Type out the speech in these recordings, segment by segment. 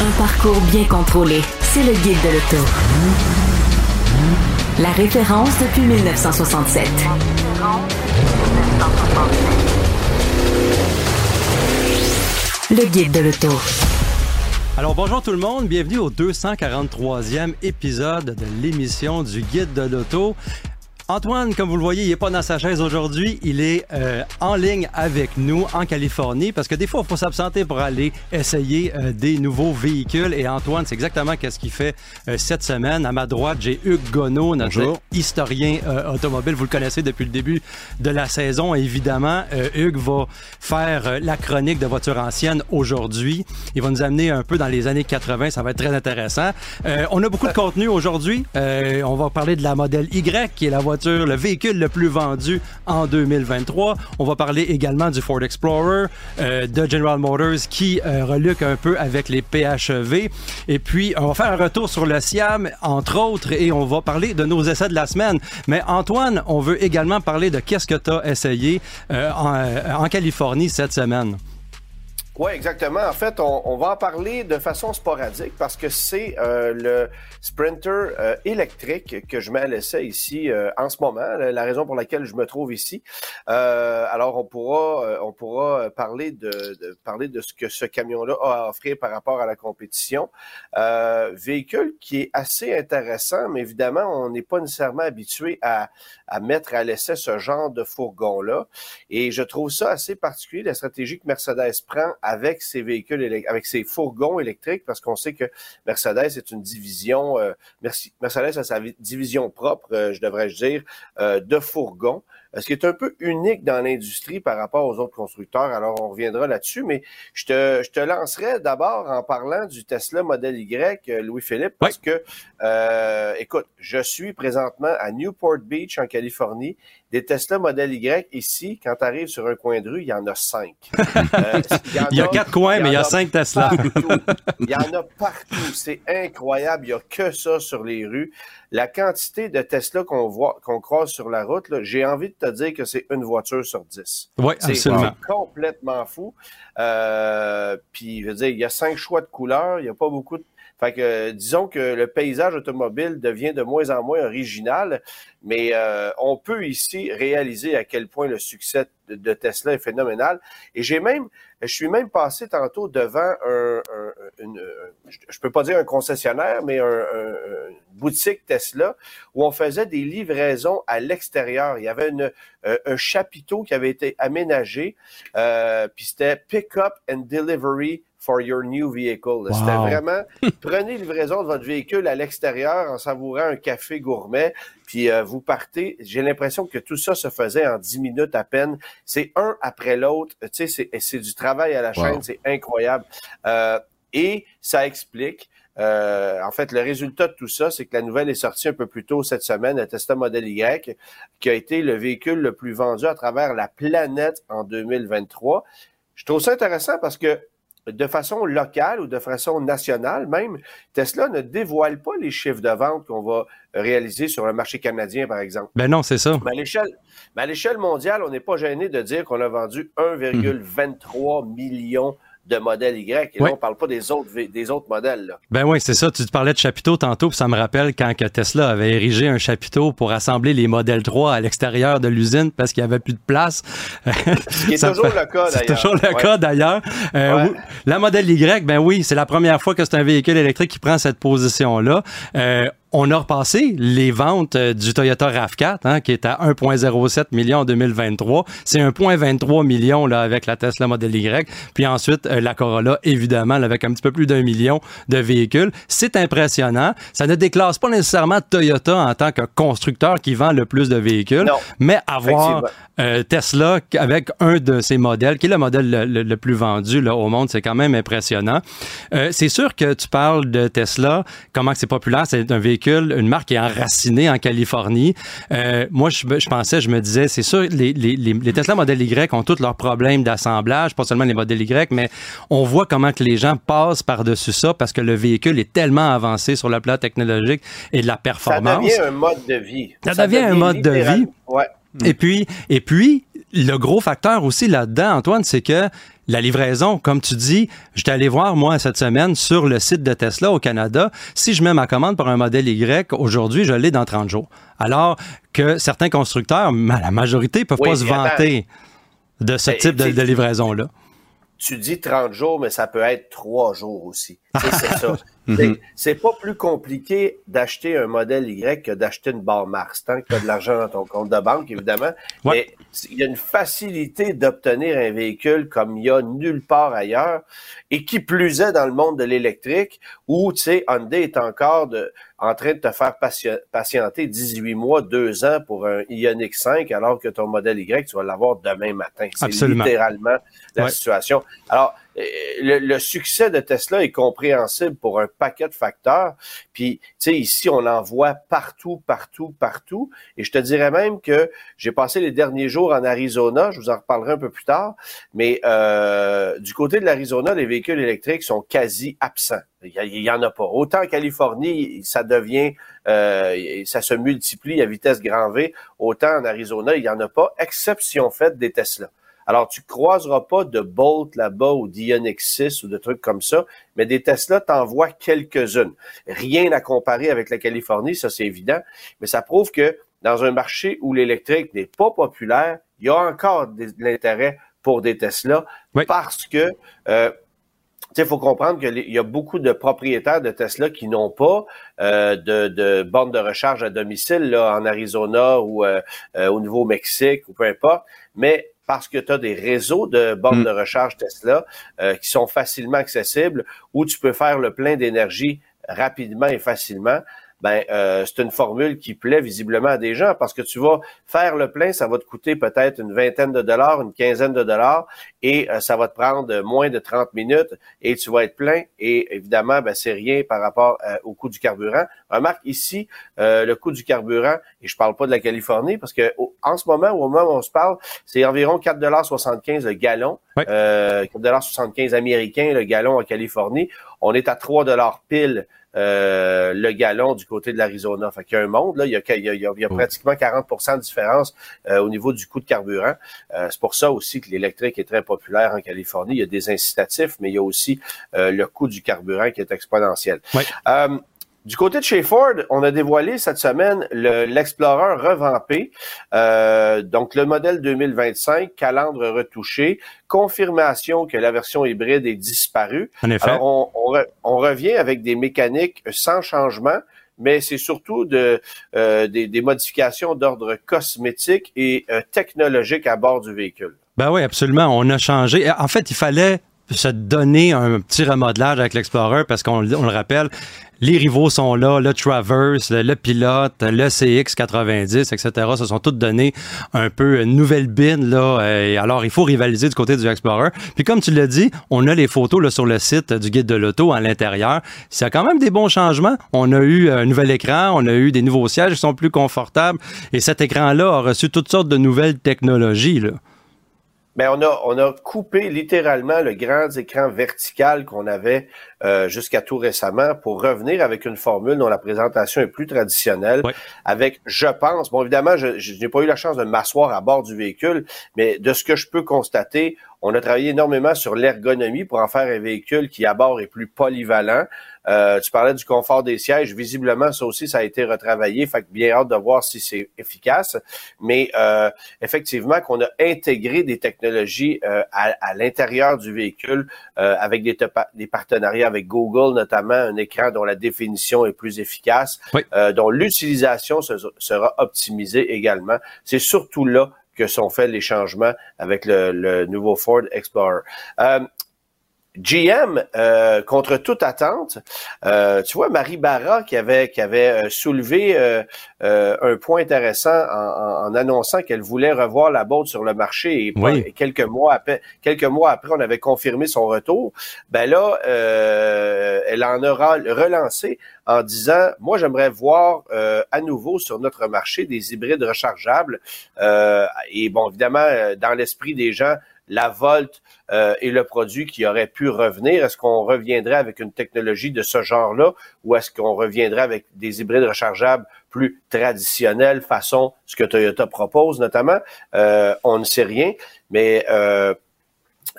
Un parcours bien contrôlé. C'est le guide de l'auto. La référence depuis 1967. Le guide de l'auto. Alors bonjour tout le monde, bienvenue au 243e épisode de l'émission du Guide de l'auto. Antoine, comme vous le voyez, il n'est pas dans sa chaise aujourd'hui. Il est euh, en ligne avec nous en Californie parce que des fois, il faut s'absenter pour aller essayer euh, des nouveaux véhicules. Et Antoine, c'est exactement ce qu'il fait euh, cette semaine. À ma droite, j'ai Hugues Gonneau, notre historien automobile. Vous le connaissez depuis le début de la saison. évidemment, Hugues va faire la chronique de voitures anciennes aujourd'hui. Il va nous amener un peu dans les années 80. Ça va être très intéressant. on a beaucoup de contenu aujourd'hui. on va parler de la modèle Y, qui est la voiture le véhicule le plus vendu en 2023. On va parler également du Ford Explorer, euh, de General Motors qui euh, reluque un peu avec les PHEV. Et puis, on va faire un retour sur le Siam, entre autres, et on va parler de nos essais de la semaine. Mais Antoine, on veut également parler de qu'est-ce que tu as essayé euh, en Californie cette semaine. Oui, exactement. En fait, on, va en parler de façon sporadique parce que c'est euh, le Sprinter euh, électrique que je mets à l'essai ici euh, en ce moment, la raison pour laquelle je me trouve ici. alors, on pourra, on pourra parler de, de, parler de ce que ce camion-là a à offrir par rapport à la compétition. véhicule qui est assez intéressant, mais évidemment, on n'est pas nécessairement habitué à, à mettre à l'essai ce genre de fourgon-là. Et je trouve ça assez particulier, la stratégie que Mercedes prend avec ses véhicules, avec ses fourgons électriques, parce qu'on sait que Mercedes est une division, euh, Mercedes a sa division propre, euh, je devrais dire, euh, de fourgons ce qui est un peu unique dans l'industrie par rapport aux autres constructeurs. Alors, on reviendra là-dessus, mais je te, je te lancerai d'abord en parlant du Tesla Model Y, euh, Louis-Philippe, parce que, euh, écoute, je suis présentement à Newport Beach, en Californie. Des Tesla Model Y, ici, quand tu arrives sur un coin de rue, il y en a cinq. Euh, il, y a, quatre coins, mais il y a cinq Tesla. il y en a partout. C'est incroyable. Il n'y a que ça sur les rues la quantité de Tesla qu'on voit, qu'on croise sur la route, j'ai envie de te dire que c'est une voiture sur dix. Oui, absolument. C'est complètement fou. Euh, puis, je veux dire, il y a cinq choix de couleurs, il n'y a pas beaucoup de fait que disons que le paysage automobile devient de moins en moins original, mais euh, on peut ici réaliser à quel point le succès de, Tesla est phénoménal. Et j'ai même, je suis même passé tantôt devant un, une, je peux pas dire un concessionnaire, mais un, une boutique Tesla où on faisait des livraisons à l'extérieur. Il y avait une, euh, un chapiteau qui avait été aménagé, euh, puis c'était Pick Up and Delivery for your new vehicle. C'était vraiment, prenez livraison de votre véhicule à l'extérieur en savourant un café gourmet, puis euh, vous partez. J'ai l'impression que tout ça se faisait en dix minutes à peine. C'est un après l'autre. Tu sais, c'est du travail à la chaîne, c'est incroyable. Euh, et ça explique euh, en fait, le résultat de tout ça, c'est que la nouvelle est sortie un peu plus tôt cette semaine, le Tesla Model Y, qui a été le véhicule le plus vendu à travers la planète en 2023. Je trouve ça intéressant parce que de façon locale ou de façon nationale même, Tesla ne dévoile pas les chiffres de vente qu'on va réaliser sur le marché canadien, par exemple. Ben non, c'est ça. Mais à l'échelle mondiale, on n'est pas gêné de dire qu'on a vendu 1,23 mmh. million de modèle Y. Et là, on parle pas des autres, des autres modèles. Là. Ben oui, c'est ça. Tu te parlais de chapiteau tantôt, puis ça me rappelle quand que Tesla avait érigé un chapiteau pour assembler les modèles 3 à l'extérieur de l'usine parce qu'il y avait plus de place. C'est toujours, le cas d'ailleurs. C'est toujours le cas d'ailleurs. Euh, la modèle Y, ben oui, c'est la première fois que c'est un véhicule électrique qui prend cette position-là. Euh, on a repassé les ventes euh, du Toyota RAV4, hein, qui est à 1,07 million en 2023. C'est 1,23 million là, avec la Tesla Model Y. Puis ensuite, euh, la Corolla, évidemment, avec un petit peu plus d'un million de véhicules. C'est impressionnant. Ça ne déclasse pas nécessairement Toyota en tant que constructeur qui vend le plus de véhicules, mais avoir euh, Tesla avec un de ses modèles, qui est le modèle le, plus vendu là, au monde, c'est quand même impressionnant. c'est sûr que tu parles de Tesla, comment c'est populaire, c'est un véhicule, une marque qui est enracinée en Californie. Euh, moi, je, pensais, je me disais, c'est sûr, les, les, Tesla Model Y ont tous leurs problèmes d'assemblage, pas seulement les modèles Y, mais on voit comment que les gens passent par-dessus ça parce que le véhicule est tellement avancé sur le plan technologique et de la performance. Ça devient un mode de vie. Ça, devient, un mode de vie. Ouais. Et puis, et puis, le gros facteur aussi là-dedans, Antoine, c'est que la livraison, comme tu dis, je suis allé voir, moi, cette semaine, sur le site de Tesla au Canada, si je mets ma commande pour un modèle Y, aujourd'hui, je l'ai dans 30 jours. Alors que certains constructeurs, la majorité, ne peuvent pas se vanter de ce ben, type de, livraison-là. Tu dis 30 jours, mais ça peut être 3 jours aussi. c'est ça. Mhm. C'est pas plus compliqué d'acheter un modèle Y que d'acheter une barre Mars, tant que tu as de l'argent dans ton compte de banque, évidemment. Mais il y a une facilité d'obtenir un véhicule comme il y a nulle part ailleurs, et qui plus est dans le monde de l'électrique, où, tu sais, Hyundai est encore de, en train de te faire patienter 18 mois, 2 ans pour un Ioniq 5, alors que ton modèle Y, tu vas l'avoir demain matin. C'est littéralement la situation. Alors, euh, le, succès de Tesla est compréhensible pour un paquet de facteurs. Puis, tu sais, ici, on en voit partout, partout, partout. Et je te dirais même que j'ai passé les derniers jours en Arizona. Je vous en reparlerai un peu plus tard. Mais euh, du côté de l'Arizona, les véhicules électriques sont quasi absents. Il y, en a pas. Autant en Californie, ça devient, euh, ça se multiplie à vitesse grand V. Autant en Arizona, il y en a pas, exception faite des Tesla. Alors, tu croiseras pas de Bolt là-bas ou d'Ioniq 6 ou de trucs comme ça, mais des Tesla, t'en vois quelques-unes. Rien à comparer avec la Californie, ça c'est évident, mais ça prouve que dans un marché où l'électrique n'est pas populaire, il y a encore de l'intérêt pour des Tesla parce que euh, il faut comprendre qu'il y a beaucoup de propriétaires de Tesla qui n'ont pas euh, de, de bornes de recharge à domicile là, en Arizona ou euh, euh, au Nouveau-Mexique ou peu importe, mais parce que tu as des réseaux de bornes mm. de recharge Tesla euh, qui sont facilement accessibles où tu peux faire le plein d'énergie rapidement et facilement ben euh, c'est une formule qui plaît visiblement à des gens parce que tu vas faire le plein, ça va te coûter peut-être une vingtaine de dollars, une quinzaine de dollars et euh, ça va te prendre moins de 30 minutes et tu vas être plein et évidemment ben, c'est rien par rapport euh, au coût du carburant. Remarque ici le coût du carburant et je parle pas de la Californie parce que en ce moment au moment où on se parle, c'est environ 4,75 le gallon, oui. 4,75 américains le gallon en Californie. On est à 3 dollars pile euh, le gallon du côté de l'Arizona. Fait qu'il y a un monde, là, il y a, il y a, il y a mm. pratiquement 40% de différence euh, au niveau du coût de carburant. Euh, c'est pour ça aussi que l'électrique est très populaire en Californie. Il y a des incitatifs, mais il y a aussi le coût du carburant qui est exponentiel. Du côté de chez Ford, on a dévoilé cette semaine l'Explorer revampé, euh, donc le modèle 2025, calandre retouché, confirmation que la version hybride est disparue. En effet. Alors, on, revient avec des mécaniques sans changement, mais c'est surtout de, euh, des, modifications d'ordre cosmétique et euh, technologique à bord du véhicule. Ben oui, absolument. On a changé. En fait, il fallait se donner un petit remodelage avec l'Explorer parce qu'on le rappelle, les rivaux sont là, le Traverse, le, Pilote, le CX90, etc. Se sont tous donnés un peu une nouvelle là. Et alors, il faut rivaliser du côté du Explorer. Puis comme tu l'as dit, on a les photos là, sur le site du guide de l'auto à l'intérieur. C'est quand même des bons changements. On a eu un nouvel écran, on a eu des nouveaux sièges qui sont plus confortables. Et cet écran-là a reçu toutes sortes de nouvelles technologies. Là. Ben on a on a coupé littéralement le grand écran vertical qu'on avait euh, jusqu'à tout récemment pour revenir avec une formule dont la présentation est plus traditionnelle. Avec, je pense, bon évidemment, je, je n'ai pas eu la chance de m'asseoir à bord du véhicule, mais de ce que je peux constater, On a travaillé énormément sur l'ergonomie pour en faire un véhicule qui à bord est plus polyvalent. Euh, tu parlais du confort des sièges. Visiblement, ça aussi, ça a été retravaillé. Fait que bien hâte de voir si c'est efficace. Mais euh, effectivement, qu'on a intégré des technologies euh, à, l'intérieur du véhicule avec des, des, partenariats avec Google, notamment un écran dont la définition est plus efficace, dont l'utilisation sera optimisée également. C'est surtout là que sont faits les changements avec le, le nouveau Ford Explorer. GM, euh, contre toute attente, euh, tu vois, Marie Barra qui avait, qui avait euh, soulevé un point intéressant en, annonçant qu'elle voulait revoir la boîte sur le marché et, quelques mois après, quelques mois après, on avait confirmé son retour. Ben là, elle en aura relancé en disant, moi j'aimerais voir à nouveau sur notre marché des hybrides rechargeables. et bon, évidemment, dans l'esprit des gens, la Volt euh, est le produit qui aurait pu revenir. Est-ce qu'on reviendrait avec une technologie de ce genre-là ou est-ce qu'on reviendrait avec des hybrides rechargeables plus traditionnels façon ce que Toyota propose notamment? Euh, on ne sait rien, mais euh,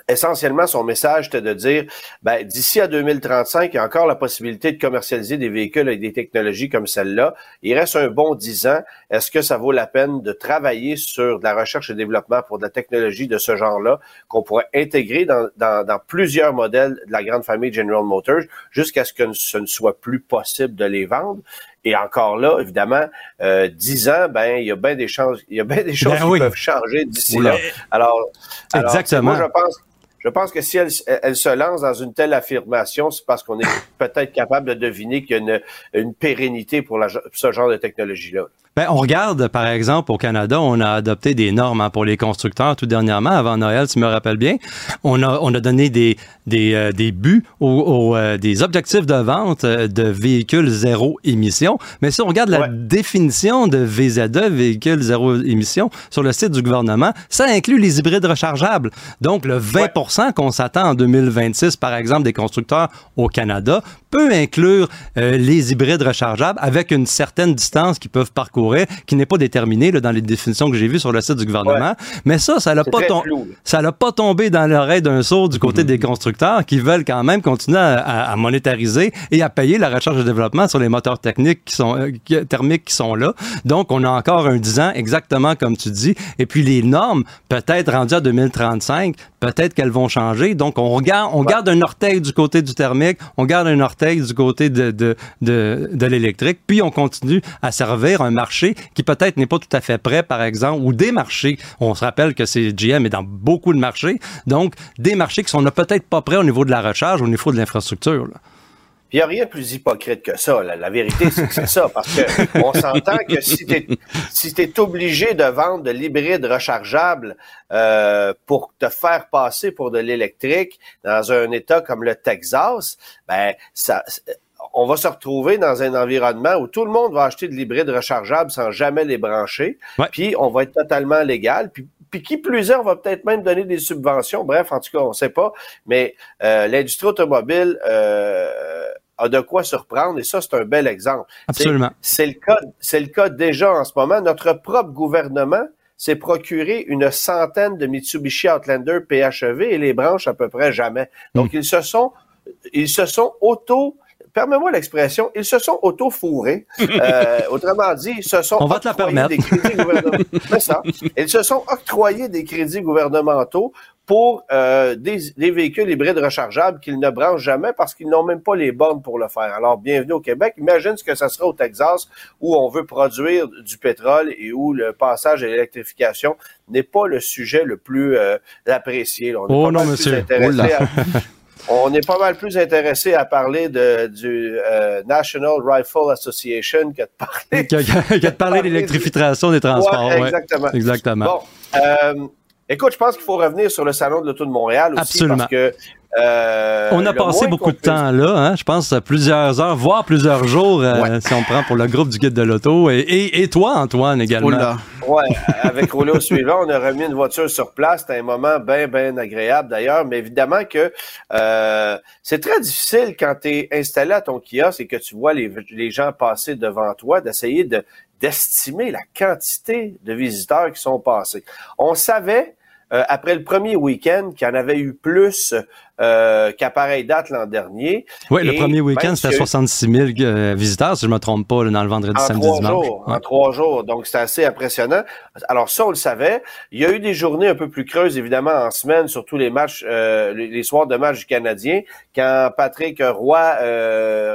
essentiellement, son message était de dire, ben, d'ici à 2035, il y a encore la possibilité de commercialiser des véhicules avec des technologies comme celle-là. Il reste un bon dix ans. Est-ce que ça vaut la peine de travailler sur de la recherche et développement pour de la technologie de ce genre-là qu'on pourrait intégrer dans, dans, plusieurs modèles de la grande famille General Motors jusqu'à ce que ce ne soit plus possible de les vendre? Et encore là, évidemment, euh, dix ans, ben il y a bien des choses, il y a bien des choses ben qui peuvent changer d'ici là. Alors, exactement. moi, je pense je pense que si elle, elle, se lance dans une telle affirmation, c'est parce qu'on est peut-être capable de deviner qu'il y a une, une pérennité pour la, ce genre de technologie-là. Ben, on regarde, par exemple, au Canada, on a adopté des normes hein, pour les constructeurs tout dernièrement, avant Noël, tu me rappelles bien. On a, on a donné des, des, euh, des buts, aux, euh, des objectifs de vente euh, de véhicules zéro émission. Mais si on regarde la définition de VZE, véhicules zéro émission, sur le site du gouvernement, ça inclut les hybrides rechargeables. Donc, le 20% qu'on s'attend en 2026, par exemple, des constructeurs au Canada, peut inclure les hybrides rechargeables avec une certaine distance qu'ils peuvent parcourir qui n'est pas déterminé dans les définitions que j'ai vues sur le site du gouvernement. Mais ça, ça n'a pas, ça pas tombé dans l'oreille d'un sourd du côté des constructeurs qui veulent quand même continuer à, monétariser et à payer la recherche et développement sur les moteurs techniques qui sont, euh, thermiques qui sont là. Donc, on a encore un 10 ans, exactement comme tu dis. Et puis, les normes, peut-être rendues à 2035, peut-être qu'elles vont changer. Donc, on regarde, on garde un orteil du côté du thermique, on garde un orteil du côté de, de, de, l'électrique, puis on continue à servir un marché qui peut-être n'est pas tout à fait prêt, par exemple, ou des marchés. On se rappelle que c'est GM est dans beaucoup de marchés. Donc, des marchés qui sont peut-être pas prêts au niveau de la recharge, au niveau de l'infrastructure. Il n'y a rien de plus hypocrite que ça. La vérité, c'est que c'est ça. Parce que on s'entend que si tu es, si es obligé de vendre de l'hybride rechargeable euh, pour te faire passer pour de l'électrique dans un État comme le Texas, ben ça on va se retrouver dans un environnement où tout le monde va acheter de l'hybride rechargeable sans jamais les brancher, puis on va être totalement légal, puis, puis qui plus est, on va peut-être même donner des subventions. Bref, en tout cas, on ne sait pas, mais euh, l'industrie automobile euh, a de quoi surprendre, et ça, c'est un bel exemple. Absolument. C'est le cas, c'est le cas déjà en ce moment. Notre propre gouvernement s'est procuré une centaine de Mitsubishi Outlander PHEV et les branches à peu près jamais. Donc, hmm. ils se sont, ils se sont auto permets-moi l'expression, ils se sont auto-fourrés. Euh, autrement dit, ils se sont On va te la permettre. des crédits gouvernementaux. ça. Ils se sont octroyés des crédits gouvernementaux pour euh, des, véhicules hybrides rechargeables qu'ils ne branchent jamais parce qu'ils n'ont même pas les bornes pour le faire. Alors, bienvenue au Québec. Imagine ce que ça sera au Texas où on veut produire du pétrole et où le passage à l'électrification n'est pas le sujet le plus euh, apprécié. On oh non, monsieur. On est pas mal plus intéressé à parler de, du euh, National Rifle Association que de parler... que, de parler de l'électrification des transports. exactement. exactement. Bon, euh, écoute, je pense qu'il faut revenir sur le Salon de l'Auto de Montréal aussi Absolument. parce que euh, on a passé beaucoup de temps là, hein, je pense plusieurs heures, voire plusieurs jours, euh, si on prend pour le groupe du guide de l'auto. Et, toi, Antoine, également. Oui, avec Rollo suivant, on a remis une voiture sur place. C'était un moment bien, bien agréable d'ailleurs. Mais évidemment que euh, c'est très difficile quand tu es installé à ton kiosque et que tu vois les, les gens passer devant toi, d'essayer de d'estimer la quantité de visiteurs qui sont passés. On savait euh, après le premier week-end, qu'il y en avait eu plus euh, qu'à pareille date l'an dernier. Oui, le premier week-end, c'était 66 000 euh, visiteurs, si je ne me trompe pas, dans le vendredi, samedi, dimanche. Jours, En trois jours, donc c'est assez impressionnant. Alors ça, on le savait. Il y a eu des journées un peu plus creuses, évidemment, en semaine, surtout les matchs, euh, les, soirs de match du Canadien, quand Patrick Roy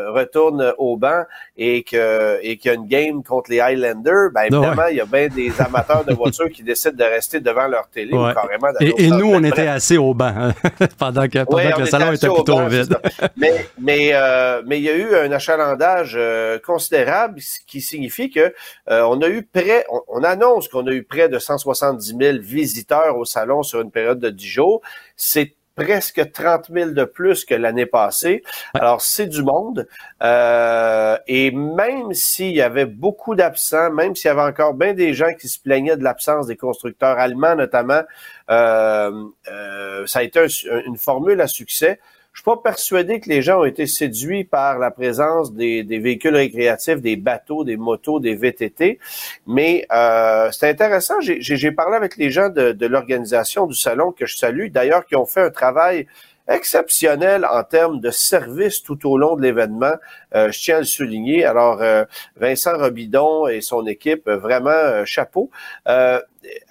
retourne au banc et que et qu'il y a une game contre les Highlanders, ben ah évidemment, il y a bien des amateurs de voitures qui décident de rester devant leur télé ou carrément. Et, et nous, on était assez au banc hein, pendant que pendant que le salon était plutôt vide. mais mais euh, mais il y a eu un achalandage euh, considérable, ce qui signifie que euh, on a eu près, on, annonce qu'on a eu près de 170 000 visiteurs au salon sur une période de 10 jours. C'est presque 30 000 de plus que l'année passée. Alors, c'est du monde. Euh, et même s'il y avait beaucoup d'absents, même s'il y avait encore bien des gens qui se plaignaient de l'absence des constructeurs allemands notamment, euh, euh, ça a été une formule à succès. Je suis pas persuadé que les gens ont été séduits par la présence des, véhicules récréatifs, des bateaux, des motos, des VTT, mais euh, c'est intéressant. J'ai parlé avec les gens de, l'organisation du salon que je salue, d'ailleurs, qui ont fait un travail exceptionnel en termes de service tout au long de l'événement. Euh, je tiens à le souligner. Alors, euh, Vincent Robidon et son équipe, vraiment chapeau.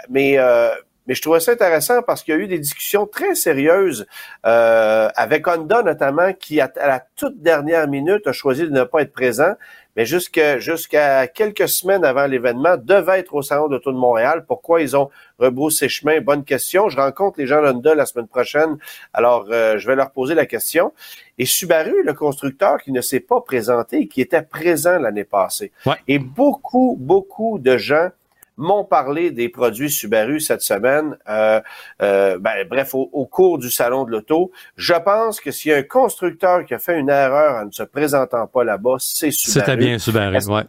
mais mais je trouvais ça intéressant parce qu'il y a eu des discussions très sérieuses euh, avec Honda notamment, qui à, la toute dernière minute a choisi de ne pas être présent, mais jusqu'à jusqu'à quelques semaines avant l'événement, devait être au Salon d'Auto de Montréal. Pourquoi ils ont rebroussé chemin? Bonne question. Je rencontre les gens d'Honda la semaine prochaine, alors euh, je vais leur poser la question. Et Subaru, le constructeur qui ne s'est pas présenté, qui était présent l'année passée. Et beaucoup, beaucoup de gens m'ont parlé des produits Subaru cette semaine. Euh, euh, ben, bref, au, cours du salon de l'auto, je pense que s'il y a un constructeur qui a fait une erreur en ne se présentant pas là-bas, c'est Subaru. C'était bien Subaru, est-ce, ouais.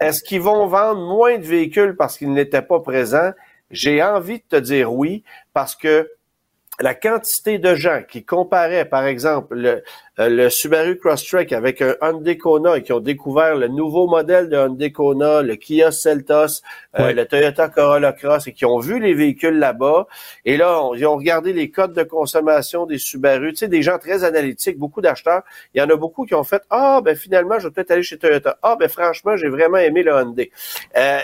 Est-ce qu'ils vont vendre moins de véhicules parce qu'ils n'étaient pas présents? J'ai envie de te dire oui, parce que la quantité de gens qui comparaient, par exemple, le, euh, le Subaru Crosstrek avec un Hyundai Kona et qui ont découvert le nouveau modèle de Hyundai Kona, le Kia Seltos, euh, le Toyota Corolla Cross et qui ont vu les véhicules là-bas. Et là, ils ont regardé les codes de consommation des Subaru. Tu sais, des gens très analytiques, beaucoup d'acheteurs. Il y en a beaucoup qui ont fait, ah, ben finalement, je vais peut-être aller chez Toyota. Ah, ben franchement, j'ai vraiment aimé le Hyundai. Euh,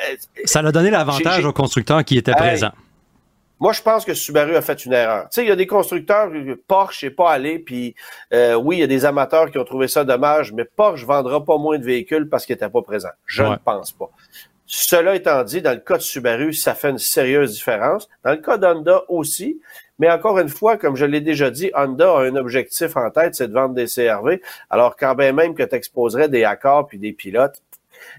Ça a donné l'avantage aux constructeurs qui étaient présents. Moi, je pense que Subaru a fait une erreur. Tu sais, il y a des constructeurs, Porsche n'est pas allé, puis euh, oui, il y a des amateurs qui ont trouvé ça dommage, mais Porsche vendra pas moins de véhicules parce qu'il n'était pas présent. Je ne pense pas. Cela étant dit, dans le cas de Subaru, ça fait une sérieuse différence. Dans le cas d'Honda aussi, mais encore une fois, comme je l'ai déjà dit, Honda a un objectif en tête, c'est de vendre des CRV. Alors, quand bien même que tu exposerais des accords puis des pilotes,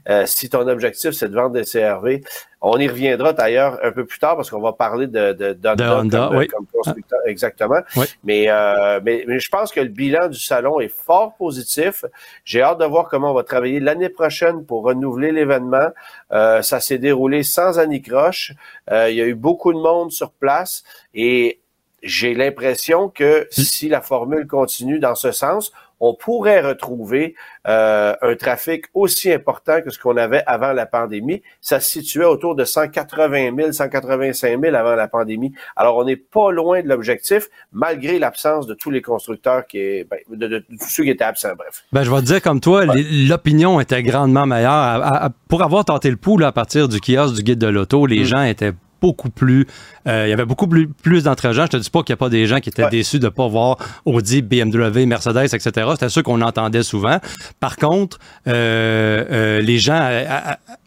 euh, si ton objectif, c'est de vendre des CRV, on y reviendra d'ailleurs un peu plus tard parce qu'on va parler de, de, Honda, comme, constructeur. Exactement. Mais, euh, mais, mais, je pense que le bilan du salon est fort positif. J'ai hâte de voir comment on va travailler l'année prochaine pour renouveler l'événement. Euh, ça s'est déroulé sans anicroche. Euh, il y a eu beaucoup de monde sur place et j'ai l'impression que si la formule continue dans ce sens, on pourrait retrouver euh, un trafic aussi important que ce qu'on avait avant la pandémie. Ça se situait autour de 180 000, 185 000 avant la pandémie. Alors, on n'est pas loin de l'objectif, malgré l'absence de tous les constructeurs qui ben, de, tous ceux qui étaient absents, bref. Ben, je vais te dire comme toi, l'opinion était grandement meilleure. pour avoir tenté le pouls à partir du kiosque du guide de l'auto, les mm. gens étaient beaucoup plus. Euh, il y avait beaucoup plus, plus d'entre-gens. Je te dis pas qu'il n'y a pas des gens qui étaient déçus de ne pas voir Audi, BMW, Mercedes, etc. C'était ceux qu'on entendait souvent. Par contre, euh, euh, les gens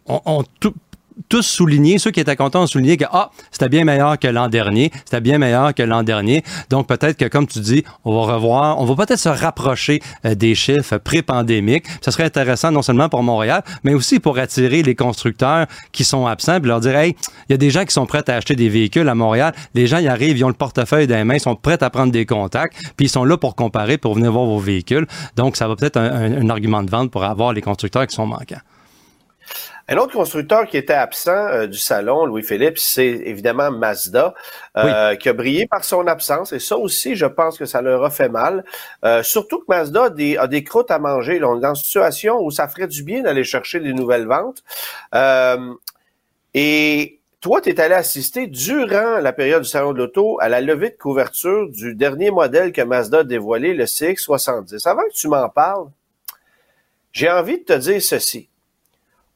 ont, ont tout, tous souligné, ceux qui étaient contents ont souligné que ah, c'était bien meilleur que l'an dernier, c'était bien meilleur que l'an dernier. Donc peut-être que comme tu dis, on va revoir, on va peut-être se rapprocher euh, des chiffres pré-pandémiques. Ça serait intéressant non seulement pour Montréal, mais aussi pour attirer les constructeurs qui sont absents, puis leur dire hey, il y a des gens qui sont prêts à acheter des véhicules à Montréal. Les gens y arrivent, ils ont le portefeuille dans les mains, ils sont prêts à prendre des contacts, puis ils sont là pour comparer, pour venir voir vos véhicules. Donc ça va peut-être un argument de vente pour avoir les constructeurs qui sont manquants. Un autre constructeur qui était absent euh, du salon, Louis-Philippe, c'est évidemment Mazda, euh, qui a brillé par son absence. Et ça aussi, je pense que ça leur a fait mal. Euh, surtout que Mazda a des, a des croûtes à manger. Là. On est dans une situation où ça ferait du bien d'aller chercher des nouvelles ventes. et toi, tu es allé assister durant la période du Salon de l'Auto à la levée de couverture du dernier modèle que Mazda a dévoilé, le CX-70. Avant que tu m'en parles, j'ai envie de te dire ceci.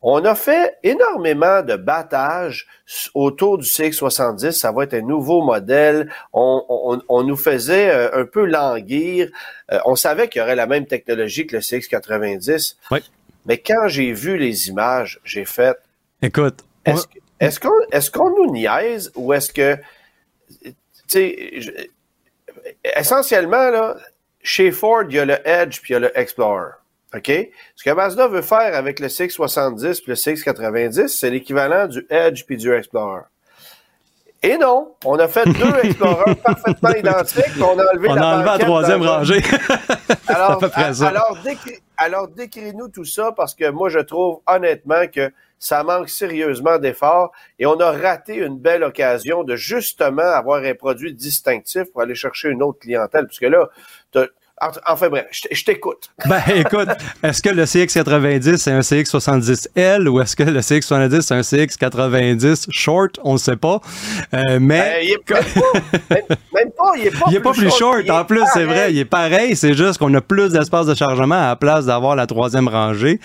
On a fait énormément de battage autour du CX70. Ça va être un nouveau modèle. On, nous faisait euh, un peu languir. Euh, on savait qu'il y aurait la même technologie que le CX90. Oui. Mais quand j'ai vu les images, j'ai fait. Écoute. Est-ce qu'on est qu'on nous niaise ou est-ce que. Tu sais, essentiellement, là, chez Ford, il y a le Edge puis il y a le Explorer. OK? Ce que Mazda veut faire avec le CX-70 et le CX-90, c'est l'équivalent du Edge puis du Explorer. Et non, on a fait deux Explorers parfaitement identiques, on a enlevé on la, a enlevé la troisième rangée. alors, alors, alors décris-nous tout ça parce que moi, je trouve honnêtement que ça manque sérieusement d'efforts et on a raté une belle occasion de justement avoir un produit distinctif pour aller chercher une autre clientèle. Parce que là, Enfin bref, je t'écoute. Ben écoute, est-ce que le CX90 c'est un CX70L ou est-ce que le CX70 c'est un CX90 short? On ne sait pas. Euh, mais. Ben, il est même, pas, il est pas, plus, pas plus short. en plus, c'est vrai, il est pareil. C'est juste qu'on a plus d'espace de chargement à la place d'avoir la troisième rangée.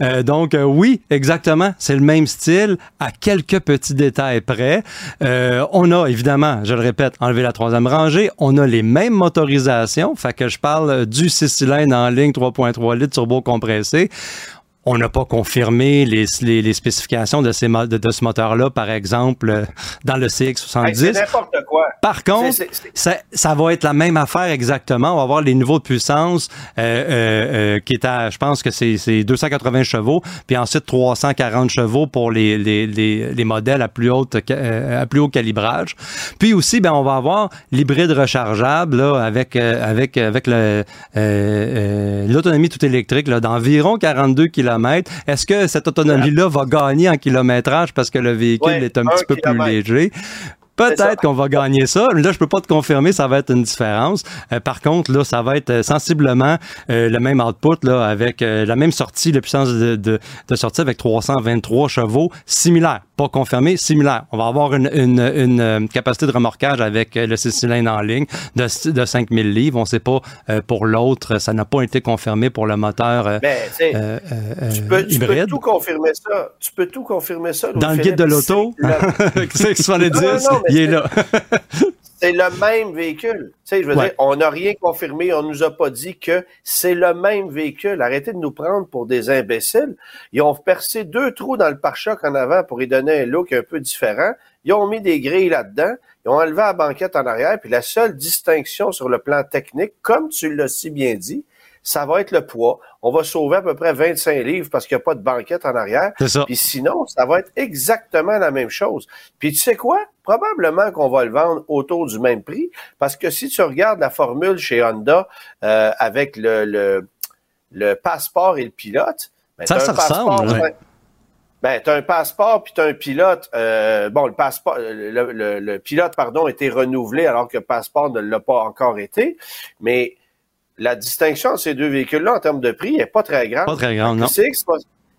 Euh, donc, euh, oui, exactement. C'est le même style à quelques petits détails près. on a évidemment, je le répète, enlevé la troisième rangée. On a les mêmes motorisations. Fait que je parle du 6 cylindres en ligne 3.3 litres turbo compressé. On n'a pas confirmé les, les, spécifications de, ces, de, de ce moteur-là, par exemple, euh, dans le CX70. c'est n'importe quoi. Par contre, Ça, ça, va être la même affaire exactement. On va avoir les niveaux de puissance euh, euh, euh qui est à, je pense que c'est 280 chevaux, puis ensuite 340 chevaux pour les, les, les, les modèles à plus, haute, à plus haut calibrage. Puis aussi, ben, on va avoir l'hybride rechargeable là, avec, avec, avec l'autonomie tout électrique d'environ 42 km est-ce que cette autonomie-là va gagner en kilométrage parce que le véhicule est un, petit peu plus léger? Peut-être qu'on va gagner ça. Mais là, je peux pas te confirmer, ça va être une différence. Euh, par contre, là, ça va être euh, sensiblement euh, le même output, là, avec la même sortie, la puissance de, de, de, sortie avec 323 chevaux, similaire pas confirmé, similaire. On va avoir une, une, une euh, capacité de remorquage avec euh, le 6 cylindres en ligne de, de 5000 livres. On ne sait pas euh, pour l'autre, ça n'a pas été confirmé pour le moteur ben, euh, tu, peux, tu, peux, tout confirmer ça. Tu peux tout confirmer ça. Dans le guide de l'auto, c'est 70, il est là. c'est le même véhicule. Tu sais, je veux dire, on n'a rien confirmé, on nous a pas dit que c'est le même véhicule. Arrêtez de nous prendre pour des imbéciles. Ils ont percé deux trous dans le pare-choc en avant pour y donner un look un peu différent. Ils ont mis des grilles là-dedans. Ils ont enlevé la banquette en arrière. Puis la seule distinction sur le plan technique, comme tu l'as si bien dit, ça va être le poids. On va sauver à peu près 25 livres parce qu'il n'y a pas de banquette en arrière. Ça. Puis sinon, ça va être exactement la même chose. Puis tu sais quoi? Probablement qu'on va le vendre autour du même prix parce que si tu regardes la formule chez Honda euh, avec le, le, le, passeport et le pilote, ben, ça, ça ressemble. Ben, tu as un passeport puis tu as un pilote. Euh, bon, le passeport, le, le, le, pilote, pardon, a été renouvelé alors que le passeport ne l'a pas encore été. Mais la distinction entre ces deux véhicules-là en termes de prix n'est pas très grande. Pas très grande, non.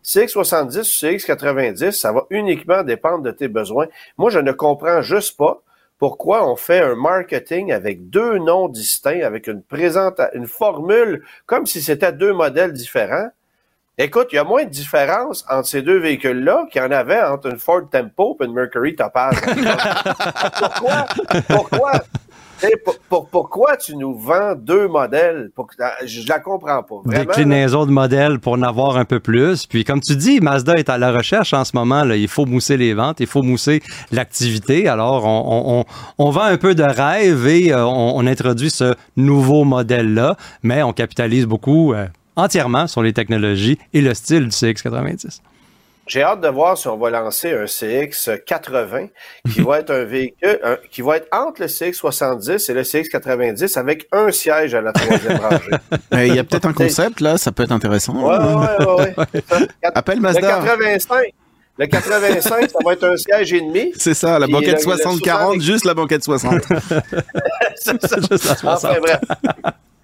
CX70 ou CX90, ça va uniquement dépendre de tes besoins. Moi, je ne comprends juste pas pourquoi on fait un marketing avec deux noms distincts, avec une présente, une formule, comme si c'était deux modèles différents. Écoute, il y a moins de différence entre ces deux véhicules-là qu'il y en avait entre une Ford Tempo et une Mercury Topaz. pourquoi? Pourquoi? Pourquoi tu nous vends deux modèles? Ah, je la comprends pas. Vraiment, Déclinaison de modèles pour en avoir un peu plus. Puis comme tu dis, Mazda est à la recherche en ce moment. Il faut mousser les ventes, il faut mousser l'activité. Alors, on, vend un peu de rêve et euh, on, introduit ce nouveau modèle-là, mais on capitalise beaucoup euh, entièrement sur les technologies et le style du CX90. J'ai hâte de voir si on va lancer un CX80 qui va être un véhicule qui va être entre le CX70 et le CX90 avec un siège à la troisième rangée. Il y a peut-être un concept là, ça peut être intéressant. Ouais, ouais, ouais. Appelle Mazda. Le 85. Le 85, ça va être un siège et demi. C'est ça, la banquette 60-40, juste la banquette 60. c'est ça. Juste la 60. Enfin, bref.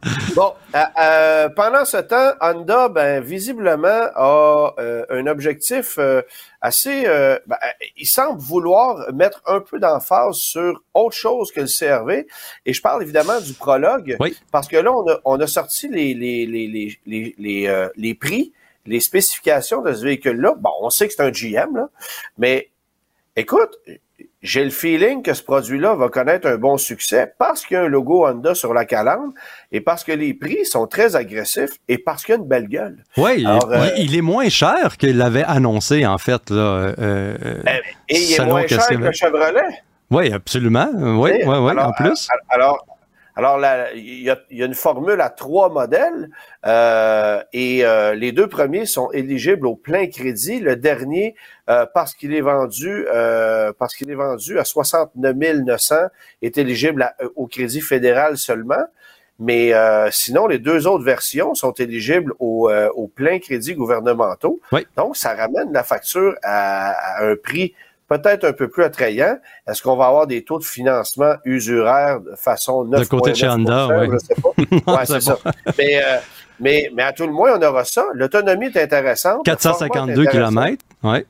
Bon, euh, euh, pendant ce temps, Honda, ben, visiblement, a euh, un objectif euh, assez... euh, ben, il semble vouloir mettre un peu d'emphase sur autre chose que le CRV. Et je parle évidemment du prologue. Oui. Parce que là, on a, on a sorti les, les, les, les, les, les, euh, les prix, les spécifications de ce véhicule-là. Bon, on sait que c'est un GM, là, mais écoute, j'ai le feeling que ce produit-là va connaître un bon succès parce qu'il y a un logo Honda sur la calandre et parce que les prix sont très agressifs et parce qu'il y a une belle gueule. Oui, il, euh, il est moins cher qu'il l'avait annoncé, en fait. Là, euh, euh, Et il est moins cher que le Chevrolet. Oui, absolument. Oui, sais, oui, oui, en plus. Alors, alors il y, a, y a une formule à trois modèles euh, et euh, les deux premiers sont éligibles au plein crédit. Le dernier, euh, parce qu'il est vendu, euh, parce qu'il est vendu à 69 900, est éligible à- euh, au crédit fédéral seulement. Mais euh, sinon, les deux autres versions sont éligibles au, euh, au plein crédit gouvernementaux. Oui. Donc, ça ramène la facture à, à un prix peut-être un peu plus attrayant. Est-ce qu'on va avoir des taux de financement usuraires de façon 9 côté de chez Honda, oui. Je sais pas. Ouais, c'est ça. Mais, euh, mais, mais à tout le moins, on aura ça. L'autonomie est intéressante. Le format est 452 intéressant. km. Oui.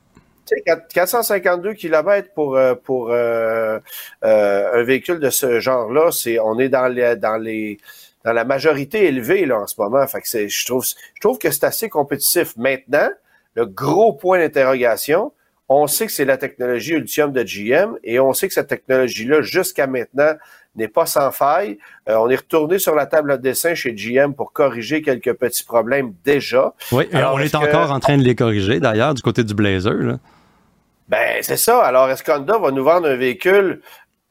Tu sais, 4- 452 km pour euh, pour euh, euh, un véhicule de ce genre-là, c'est on est dans les dans les dans la majorité élevée là en ce moment. Fait que c'est je trouve je trouve que c'est assez compétitif. Maintenant, le gros point d'interrogation, on sait que c'est la technologie Ultium de GM et on sait que cette technologie-là jusqu'à maintenant n'est pas sans faille. Euh, on est retourné sur la table de dessin chez GM pour corriger quelques petits problèmes déjà. Oui, et Alors, on est, que- encore en train de les corriger, d'ailleurs, du côté du Blazer. Là. Ben, c'est ça. Alors, est-ce qu'Honda va nous vendre un véhicule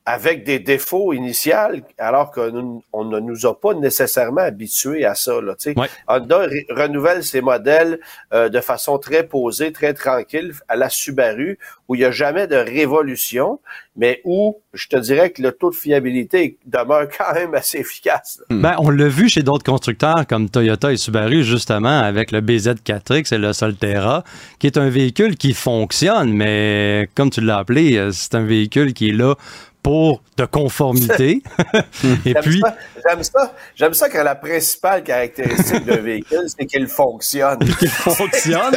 avec des défauts initiaux, alors qu'on on ne nous a pas nécessairement habitués à ça. Là, tu sais. Ouais. Honda re- renouvelle ses modèles euh, de façon très posée, très tranquille, à la Subaru, où il n'y a jamais de révolution, mais où je te dirais que le taux de fiabilité demeure quand même assez efficace. là. Ben, on l'a vu chez d'autres constructeurs comme Toyota et Subaru, justement, avec le BZ4X et le Solterra, qui est un véhicule qui fonctionne, mais comme tu l'as appelé, euh, c'est un véhicule qui est là pour de conformité. et J'aime puis, ça, j'aime ça, j'aime ça quand la principale caractéristique d'un véhicule, c'est qu'il fonctionne. qui fonctionne,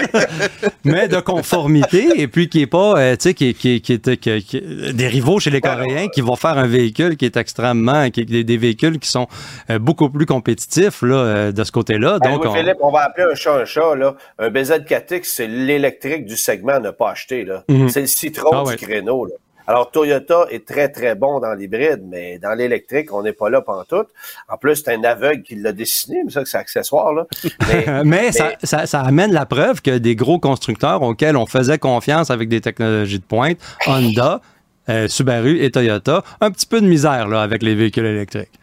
mais de conformité, et puis qui est pas, euh, tu sais, qui, qui, qui, est- qui- des rivaux chez les Coréens qui vont faire un véhicule qui est extrêmement, qui, des, des véhicules qui sont euh, beaucoup plus compétitifs là, euh, de ce côté-là. Ben, Donc, on- Louis-Philippe, on va appeler un chat un chat. Là. Un BZ4X, c'est l'électrique du segment à ne pas acheter. là. Mhm. C'est le citron Ah du ouais. créneau. Là. Alors, Toyota est très, très bon dans l'hybride, mais dans l'électrique, on n'est pas là pantoute. En plus, c'est un aveugle qui l'a dessiné, mais ça, c'est accessoire. Là. Mais, mais ça, ça, ça amène la preuve que des gros constructeurs auxquels on faisait confiance avec des technologies de pointe, Honda, euh, Subaru et Toyota, un petit peu de misère là, avec les véhicules électriques.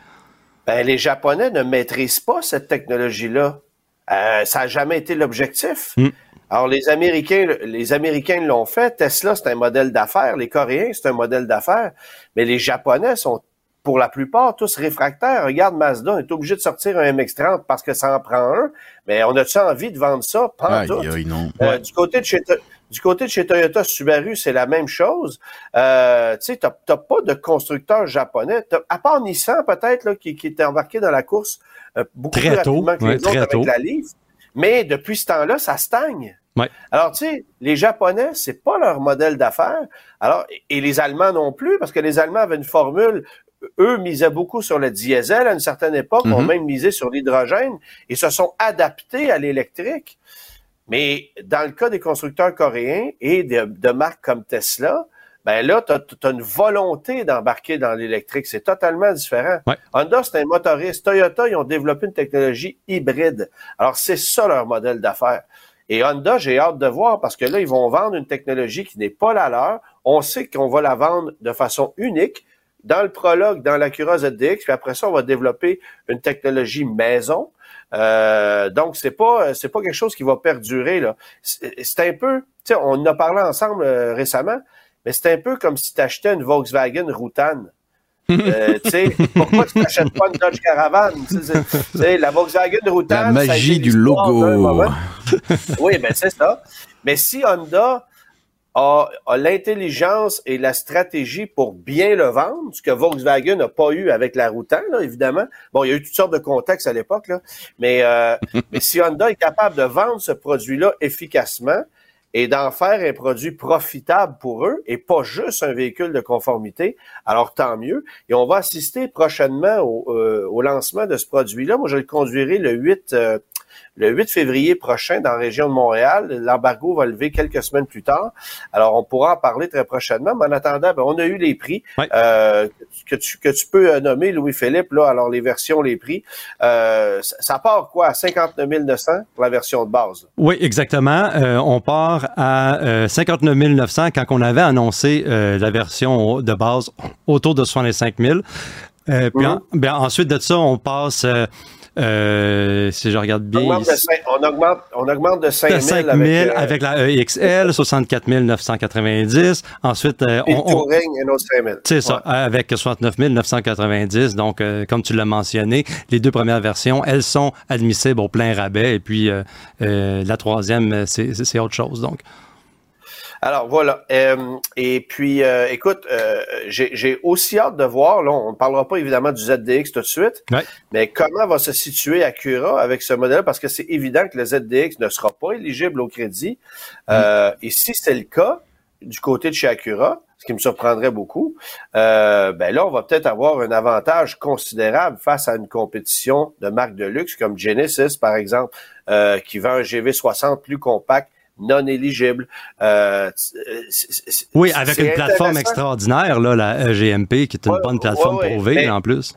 ben, les Japonais ne maîtrisent pas cette technologie-là. Euh, ça n'a jamais été l'objectif. Mm. Alors, les Américains, les Américains l'ont fait. Tesla, c'est un modèle d'affaires. Les Coréens, c'est un modèle d'affaires. Mais les Japonais sont, pour la plupart, tous réfractaires. Regarde Mazda, on est obligé de sortir un MX-30 parce que ça en prend un. Mais on a-tu envie de vendre ça? Pas Aïe, tout. aïe, non. Euh, du côté de chez du côté de chez Toyota Subaru, c'est la même chose. Euh, tu sais, t'as t'as pas de constructeur japonais, T'as- à part Nissan peut-être là, qui, qui était embarqué dans la course euh, beaucoup Très plus tôt, rapidement que ouais, les autres très avec tôt. la Leaf. Mais depuis ce temps-là, ça stagne. Ouais. Alors, tu sais, les Japonais, c'est pas leur modèle d'affaires. Alors, et les Allemands non plus, parce que les Allemands avaient une formule. Eux misaient beaucoup sur le diesel à une certaine époque, ont Mhm. même misé sur l'hydrogène et se sont adaptés à l'électrique. Mais dans le cas des constructeurs coréens et de, de marques comme Tesla, ben là, tu as, une volonté d'embarquer dans l'électrique. C'est totalement différent. Ouais. Honda, c'est un motoriste. Toyota, ils ont développé une technologie hybride. Alors, c'est ça leur modèle d'affaires. Et Honda, j'ai hâte de voir parce que là, ils vont vendre une technologie qui n'est pas la leur. On sait qu'on va la vendre de façon unique dans le prologue, dans l'Acura ZDX, puis après ça, on va développer une technologie maison. Euh, donc, c'est pas c'est pas quelque chose qui va perdurer. là. C'est c'est un peu, tu sais, on en a parlé ensemble euh, récemment, mais c'est un peu comme si tu achetais une Volkswagen Routane. Euh, tu sais, pourquoi tu n'achètes pas une Dodge Caravan? Tu sais, c'est- tu sais, la Volkswagen Routane. La ça a été magie du logo. Oui, ben c'est ça. Mais si Honda a, a l'intelligence et la stratégie pour bien le vendre, ce que Volkswagen n'a pas eu avec la Routan, là, évidemment. Bon, il y a eu toutes sortes de contextes à l'époque, là, mais, euh, mais si Honda est capable de vendre ce produit-là efficacement, et d'en faire un produit profitable pour eux et pas juste un véhicule de conformité, alors tant mieux. Et on va assister prochainement au, euh, au lancement de ce produit-là. Moi, je le conduirai le 8, euh, le 8 février prochain dans la région de Montréal. L'embargo va lever quelques semaines plus tard. Alors, on pourra en parler très prochainement. Mais en attendant, ben, on a eu les prix euh, que, tu, que tu peux euh, nommer, Louis-Philippe. Là, alors, les versions, les prix. Euh, ça, part quoi? À 59 900 pour la version de base. Oui, exactement. Euh, on part à euh, 59 900 quand on avait annoncé euh, la version de base autour de 65 000. Euh, puis Mhm. en- ben, ensuite de ça, on passe, euh, euh, si je regarde On bien, augmente, de ici, cinq- on augmente, on augmente de 5 de 000 5 000 avec, avec, euh, la EXL, 64 990. Ensuite, euh, on, on- Touring, un autre 5 000. c'est ça, avec 69 990. Donc, euh, comme tu l'as mentionné, les deux premières versions, elles sont admissibles au plein rabais. Et puis, euh, euh, la troisième, c'est c'est autre chose. Donc, Alors voilà. Euh, et puis, euh, écoute, euh, j'ai aussi hâte de voir, là, on ne parlera pas évidemment du ZDX tout de suite, Ouais. mais comment va se situer Acura avec ce modèle, parce que c'est évident que le ZDX ne sera pas éligible au crédit. Euh, et si c'est le cas, du côté de chez Acura, ce qui me surprendrait beaucoup, euh, ben là, on va peut-être avoir un avantage considérable face à une compétition de marques de luxe comme Genesis, par exemple, euh, qui vend un GV60 plus compact, non éligible. Euh, oui, avec une plateforme extraordinaire, là, la GMP, qui est une Ouais, bonne plateforme ouais, ouais, mais- en plus.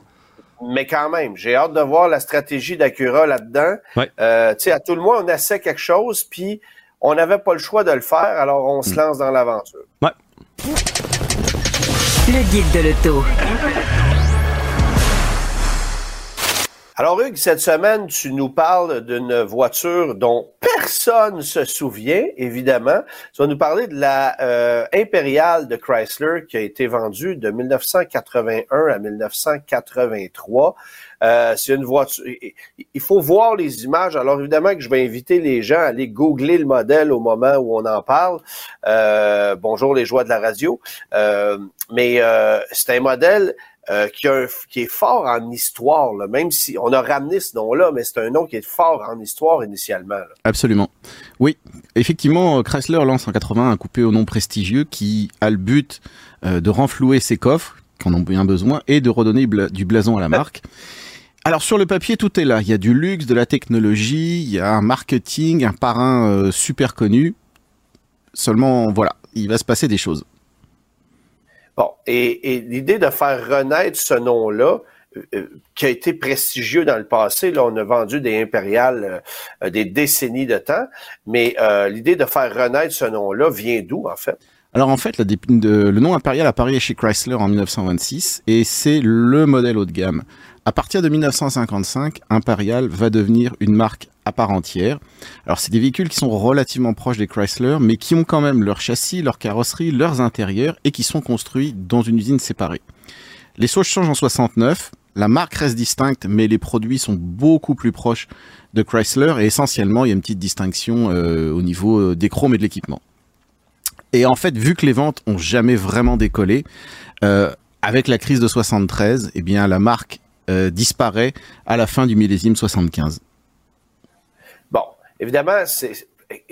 Mais quand même, j'ai hâte de voir la stratégie d'Acura là-dedans. Ouais. Euh, tu sais, à tout le moins, on essaie quelque chose, puis on n'avait pas le choix de le faire, alors on se lance dans l'aventure. Ouais. Le guide de l'auto. Alors, Hugues, cette semaine, tu nous parles d'une voiture dont personne se souvient, évidemment. Tu vas nous parler de la euh, Impériale de Chrysler qui a été vendue de 1981 à 1983. Euh, c'est une voiture. Il faut voir les images. Alors évidemment que je vais inviter les gens à aller googler le modèle au moment où on en parle. Euh, bonjour les joies de la radio. Euh, mais euh, c'est un modèle euh, qui, a un- qui est fort en histoire, là, même si on a ramené ce nom-là, mais c'est un nom qui est fort en histoire initialement. là. Absolument. Oui, effectivement, euh, Chrysler lance en 80 un coupé au nom prestigieux qui a le but euh, de renflouer ses coffres, qui en ont bien besoin, et de redonner du blason à la marque. Alors sur le papier, tout est là. Il y a du luxe, de la technologie, il y a un marketing, un parrain euh, super connu. Seulement, voilà, il va se passer des choses. Bon, et, l'idée de faire renaître ce nom-là, euh, euh, qui a été prestigieux dans le passé, là, on a vendu des impériales euh, des décennies de temps, mais l'idée de faire renaître ce nom-là vient d'où, en fait? Alors en fait, de- le nom impérial apparaît chez Chrysler en 1926 et c'est le modèle haut de gamme. À partir de 1955, Imperial va devenir une marque à part entière. Alors c'est des véhicules qui sont relativement proches des Chrysler, mais qui ont quand même leur châssis, leur carrosserie, leurs intérieurs et qui sont construits dans une usine séparée. Les choses changent en 69. La marque reste distincte, mais les produits sont beaucoup plus proches de Chrysler et essentiellement il y a une petite distinction euh, au niveau euh, des chromes et de l'équipement. Et en fait, vu que les ventes ont jamais vraiment décollé, euh, avec la crise de 73, eh bien la marque euh, disparaît à la fin du millésime 75. Bon, évidemment, c'est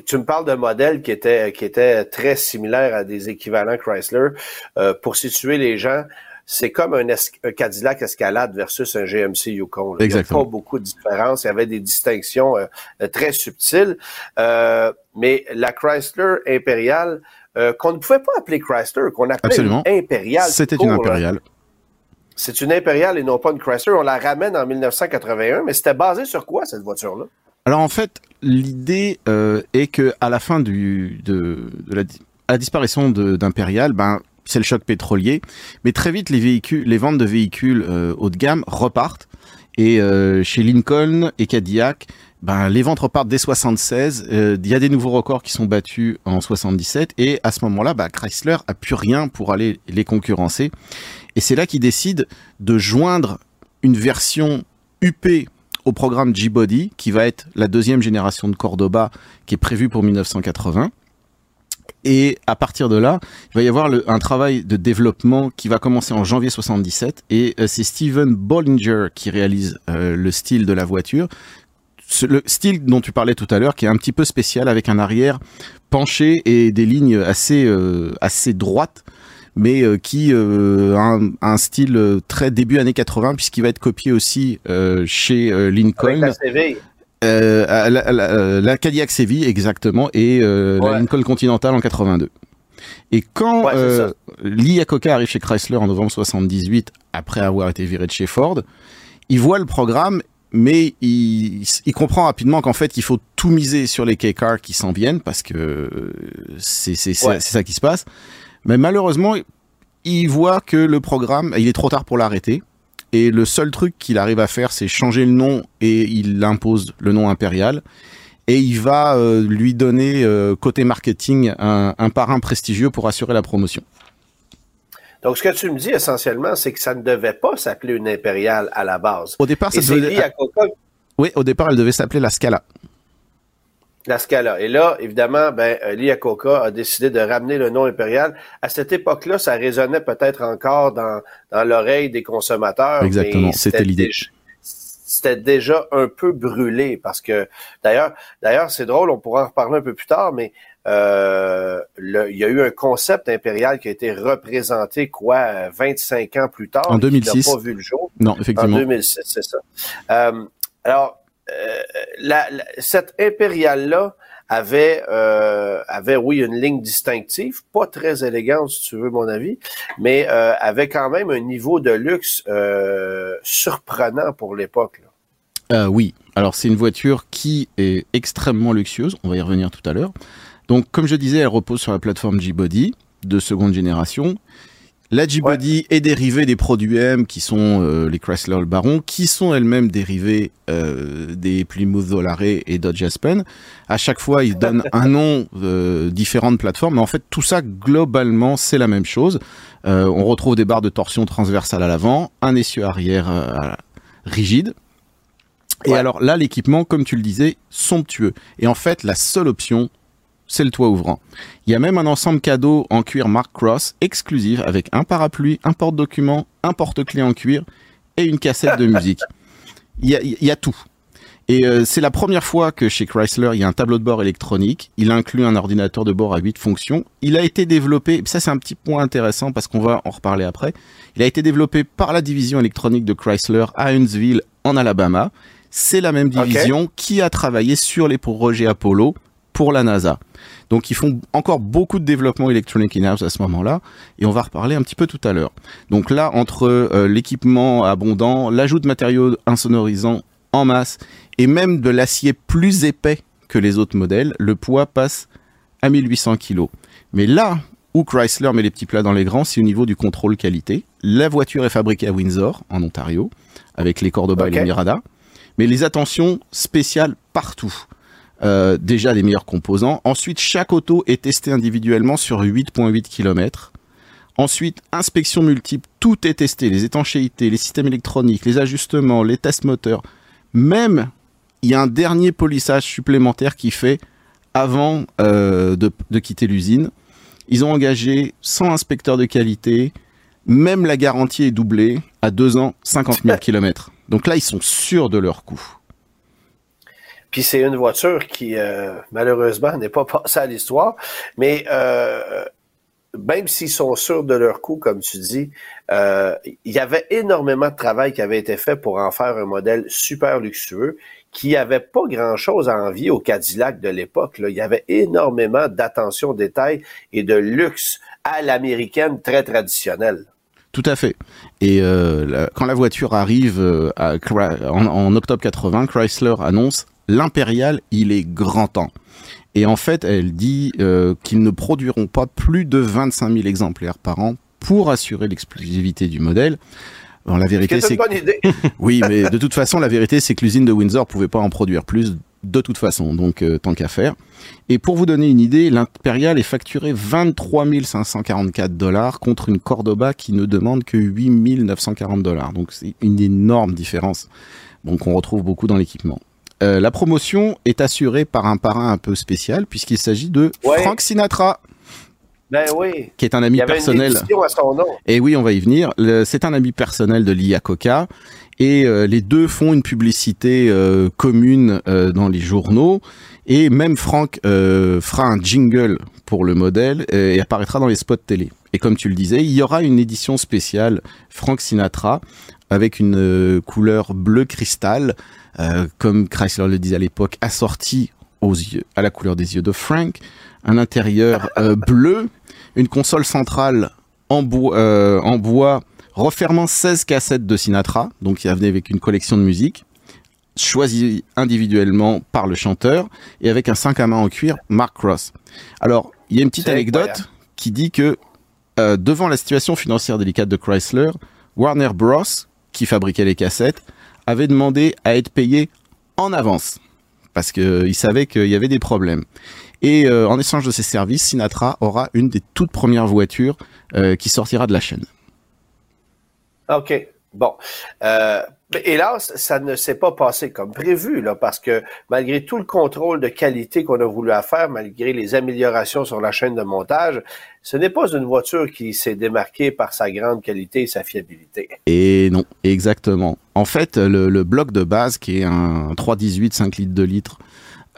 tu me parles d'un modèle qui était qui était très similaire à des équivalents Chrysler. Euh, pour situer les gens, c'est comme un, es- un Cadillac Escalade versus un GMC Yukon. là. Il n'y a Exactement. pas beaucoup de différence. Il y avait des distinctions euh, très subtiles. Euh, mais la Chrysler Impériale, qu'on ne pouvait pas appeler Chrysler, qu'on appelait Impériale. C'était une là. impériale. C'est une Impériale et non pas une Chrysler. On la ramène en 1981, mais c'était basé sur quoi cette voiture-là? Alors en fait, l'idée euh, est que à la fin de, la, disparition d'Imperial, ben c'est le choc pétrolier, mais très vite les véhicules, les ventes de véhicules euh, haut de gamme repartent et euh, chez Lincoln et Cadillac, ben les ventes repartent dès 76. euh, Il y a des nouveaux records qui sont battus en 77 et à ce moment-là, ben, Chrysler a plus rien pour aller les concurrencer et c'est là qu'ils décident de joindre une version UP au programme G-Body, qui va être la deuxième génération de Cordoba, qui est prévue pour 1980. Et à partir de là, il va y avoir un travail de développement qui va commencer en janvier 77 et euh, c'est Steven Bollinger qui réalise euh, le style de la voiture. Le style dont tu parlais tout à l'heure, qui est un petit peu spécial avec un arrière penché et des lignes assez euh, assez droites, mais euh, qui euh, a un, un style euh, très début années 80 puisqu'il va être copié aussi chez Avec Lincoln. la CV. Euh, à la, à la- la Cadillac Seville exactement et euh, la. Lincoln Continental en 82. Et quand Ouais, euh. Lee Iacocca arrive chez Chrysler en novembre 78 après avoir été viré de chez Ford, il voit le programme mais il, il comprend rapidement qu'en fait il faut tout miser sur les K-cars qui s'en viennent parce que c'est Ouais. c'est ça qui se passe. Mais malheureusement, il voit que le programme, il est trop tard pour l'arrêter. Et le seul truc qu'il arrive à faire, c'est changer le nom et il impose le nom impérial. Et il va euh, lui donner, euh, côté marketing, un, un parrain prestigieux pour assurer la promotion. Donc, ce que tu me dis essentiellement, c'est que ça ne devait pas s'appeler une impériale à la base. Au départ, ça devait- à oui, au départ, elle devait s'appeler la Scala. La Scala. Et là, évidemment, ben, euh, Lee Iacocca a décidé de ramener le nom impérial. À cette époque-là, ça résonnait peut-être encore dans, dans l'oreille des consommateurs. Exactement, c'était l'idée. déjà- C'était déjà un peu brûlé parce que d'ailleurs, d'ailleurs, c'est drôle, on pourra en reparler un peu plus tard, mais euh, le- il y a eu un concept impérial qui a été représenté quoi, euh, 25 ans plus tard, En et qui n'a 2006. pas vu le jour. Non, En effectivement. 2006, c'est ça. Euh, alors, la- cette impériale-là avait, euh, avait, oui, une ligne distinctive, pas très élégante, si tu veux mon avis, mais euh, avait quand même un niveau de luxe euh, surprenant pour l'époque. Euh, oui, alors c'est une voiture qui est extrêmement luxueuse, on va y revenir tout à l'heure. Donc comme je disais, elle repose sur la plateforme G-Body de seconde génération. La G-Body est dérivée des produits M qui sont euh, les Chrysler le Baron, qui sont elles-mêmes dérivées euh, des Plymouth Volare et Dodge Aspen. À chaque fois, ils donnent un nom euh, différent de plateforme, mais en fait tout ça globalement c'est la même chose. Euh, on retrouve des barres de torsion transversales à l'avant, un essieu arrière rigide, et Ouais. alors là, l'équipement, comme tu le disais, somptueux. Et en fait, la seule option, c'est le toit ouvrant. Il y a même un ensemble cadeau en cuir Mark Cross exclusif avec un parapluie, un porte-document, un porte-clés en cuir et une cassette de musique. Il y a, il y a tout. Et euh, c'est la première fois que chez Chrysler, il y a un tableau de bord électronique. Il inclut un ordinateur de bord à 8 fonctions. Il a été développé, ça c'est un petit point intéressant parce qu'on va en reparler après. Il a été développé par la division électronique de Chrysler à Huntsville en Alabama. C'est la même division qui a travaillé sur les projets Apollo pour la NASA. Donc ils font encore beaucoup de développement électronique in-house à ce moment-là, et on va reparler un petit peu tout à l'heure. Donc là, entre euh, l'équipement abondant, l'ajout de matériaux insonorisants en masse, et même de l'acier plus épais que les autres modèles, le poids passe à 1800 kg. Mais là où Chrysler met les petits plats dans les grands, c'est au niveau du contrôle qualité. La voiture est fabriquée à Windsor, en Ontario, avec les Cordoba et les Mirada, mais les attentions spéciales partout. Euh, déjà les meilleurs composants. Ensuite, chaque auto est testée individuellement sur 8.8 km. Ensuite, inspection multiple, tout est testé, les étanchéités, les systèmes électroniques, les ajustements, les tests moteurs. Même, il y a un dernier polissage supplémentaire qui fait avant euh, de, de quitter l'usine. Ils ont engagé 100 inspecteurs de qualité, même la garantie est doublée à 2 ans, 50 000 km. Donc là, ils sont sûrs de leur coût. Puis c'est une voiture qui, euh, malheureusement, n'est pas passée à l'histoire. Mais euh, même s'ils sont sûrs de leur coût, comme tu dis, euh, il y avait énormément de travail qui avait été fait pour en faire un modèle super luxueux qui avait pas grand-chose à envier au Cadillac de l'époque. Il y avait énormément d'attention au détail et de luxe à l'américaine très traditionnelle. Tout à fait. Et euh, quand la voiture arrive en, en octobre 80, Chrysler annonce l'impérial, il est grand temps. Et en fait, elle dit euh, qu'ils ne produiront pas plus de 25 000 exemplaires par an pour assurer l'exclusivité du modèle. Alors, la vérité, C'est oui, mais de toute façon, la vérité, c'est que l'usine de Windsor pouvait pas en produire plus de toute façon, donc euh, tant qu'à faire. Et pour vous donner une idée, l'impérial est facturé 23 544 dollars contre une Cordoba qui ne demande que 8 940 dollars. Donc c'est une énorme différence. Donc on retrouve beaucoup dans l'équipement. Euh, la promotion est assurée par un parrain un peu spécial puisqu'il s'agit de Ouais. Frank Sinatra. Ben oui. qui est un ami Il y avait personnel. une à son nom. Et oui, on va y venir. C'est un ami personnel de Lia Coca. Et euh, les deux font une publicité euh, commune dans les journaux. Et même Frank fera un jingle pour le modèle et apparaîtra dans les spots télé. Et comme tu le disais, il y aura une édition spéciale Frank Sinatra avec une couleur bleu cristal, euh, comme Chrysler le disait à l'époque, assortie aux yeux, à la couleur des yeux de Frank, un intérieur euh, bleu, une console centrale en bois, euh, en bois refermant 16 cassettes de Sinatra, donc il venait avec une collection de musique, choisie individuellement par le chanteur, et avec un 5 à main en cuir Mark Cross. Alors, il y a une petite anecdote incroyable. qui dit que euh, devant la situation financière délicate de Chrysler, Warner Bros, qui fabriquait les cassettes, avait demandé à être payé en avance, parce qu'il savait qu'il y avait des problèmes. Et euh, en échange de ces services, Sinatra aura une des toutes premières voitures euh, qui sortira de la chaîne. OK. Bon. Euh, hélas, ça ne s'est pas passé comme prévu, là, parce que malgré tout le contrôle de qualité qu'on a voulu faire, malgré les améliorations sur la chaîne de montage, ce n'est pas une voiture qui s'est démarquée par sa grande qualité et sa fiabilité. Et non, exactement. En fait, le, le bloc de base, qui est un 318 5 litres de litre,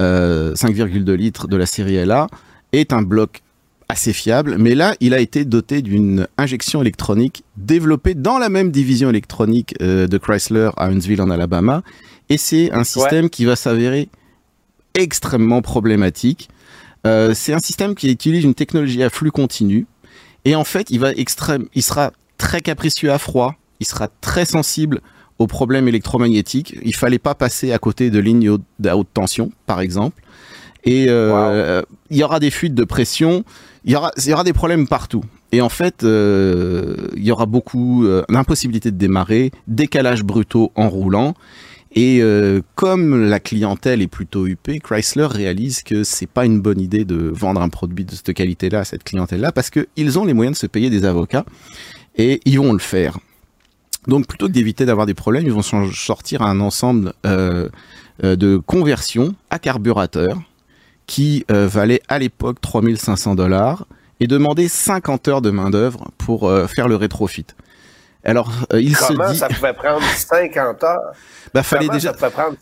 euh, 5,2 litres de la série LA, est un bloc assez fiable, mais là, il a été doté d'une injection électronique développée dans la même division électronique euh, de Chrysler à Huntsville en Alabama, et c'est un système qui va s'avérer extrêmement problématique. Euh, c'est un système qui utilise une technologie à flux continu, et en fait, il va extrême, il sera très capricieux à froid, il sera très sensible aux problèmes électromagnétiques. Il fallait pas passer à côté de lignes à haute tension, par exemple. Et euh, il y aura des fuites de pression, il y aura, des problèmes partout. Et en fait, euh, il y aura beaucoup euh, d'impossibilité de démarrer, décalages brutaux en roulant. Et euh, comme la clientèle est plutôt huppée, Chrysler réalise que c'est pas une bonne idée de vendre un produit de cette qualité-là à cette clientèle-là parce qu'ils ont les moyens de se payer des avocats et ils vont le faire. Donc plutôt que d'éviter d'avoir des problèmes, ils vont sortir un ensemble euh, de conversions à carburateur qui euh, valait à l'époque 3500 dollars et demandait 50 heures de main d'œuvre pour euh, faire le rétrofit. Alors euh, il Comment se dit, ça pouvait prendre 50 heures? bah fallait Comment déjà ça pouvait prendre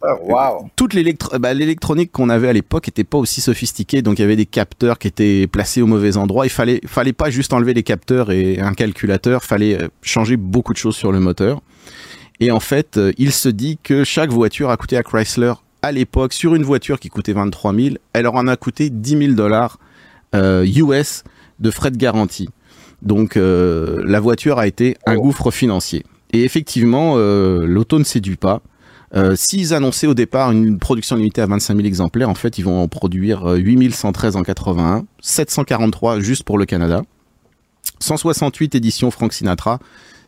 50 heures? Wow! toute bah, l'électronique qu'on avait à l'époque était pas aussi sophistiquée, donc il y avait des capteurs qui étaient placés au mauvais endroit. Il fallait, fallait pas juste enlever les capteurs et un calculateur, fallait changer beaucoup de choses sur le moteur. Et en fait, il se dit que chaque voiture a coûté à Chrysler à l'époque, sur une voiture qui coûtait 23 000, elle leur en a coûté 10 000 dollars euh, US de frais de garantie. Donc euh, la voiture a été un Oh. gouffre financier. Et effectivement, euh, l'auto ne séduit pas. Euh, S'ils annonçaient au départ une production limitée à 25 000 exemplaires, en fait, ils vont en produire euh, 8113 en 81, 743 juste pour le Canada, 168 éditions Frank Sinatra,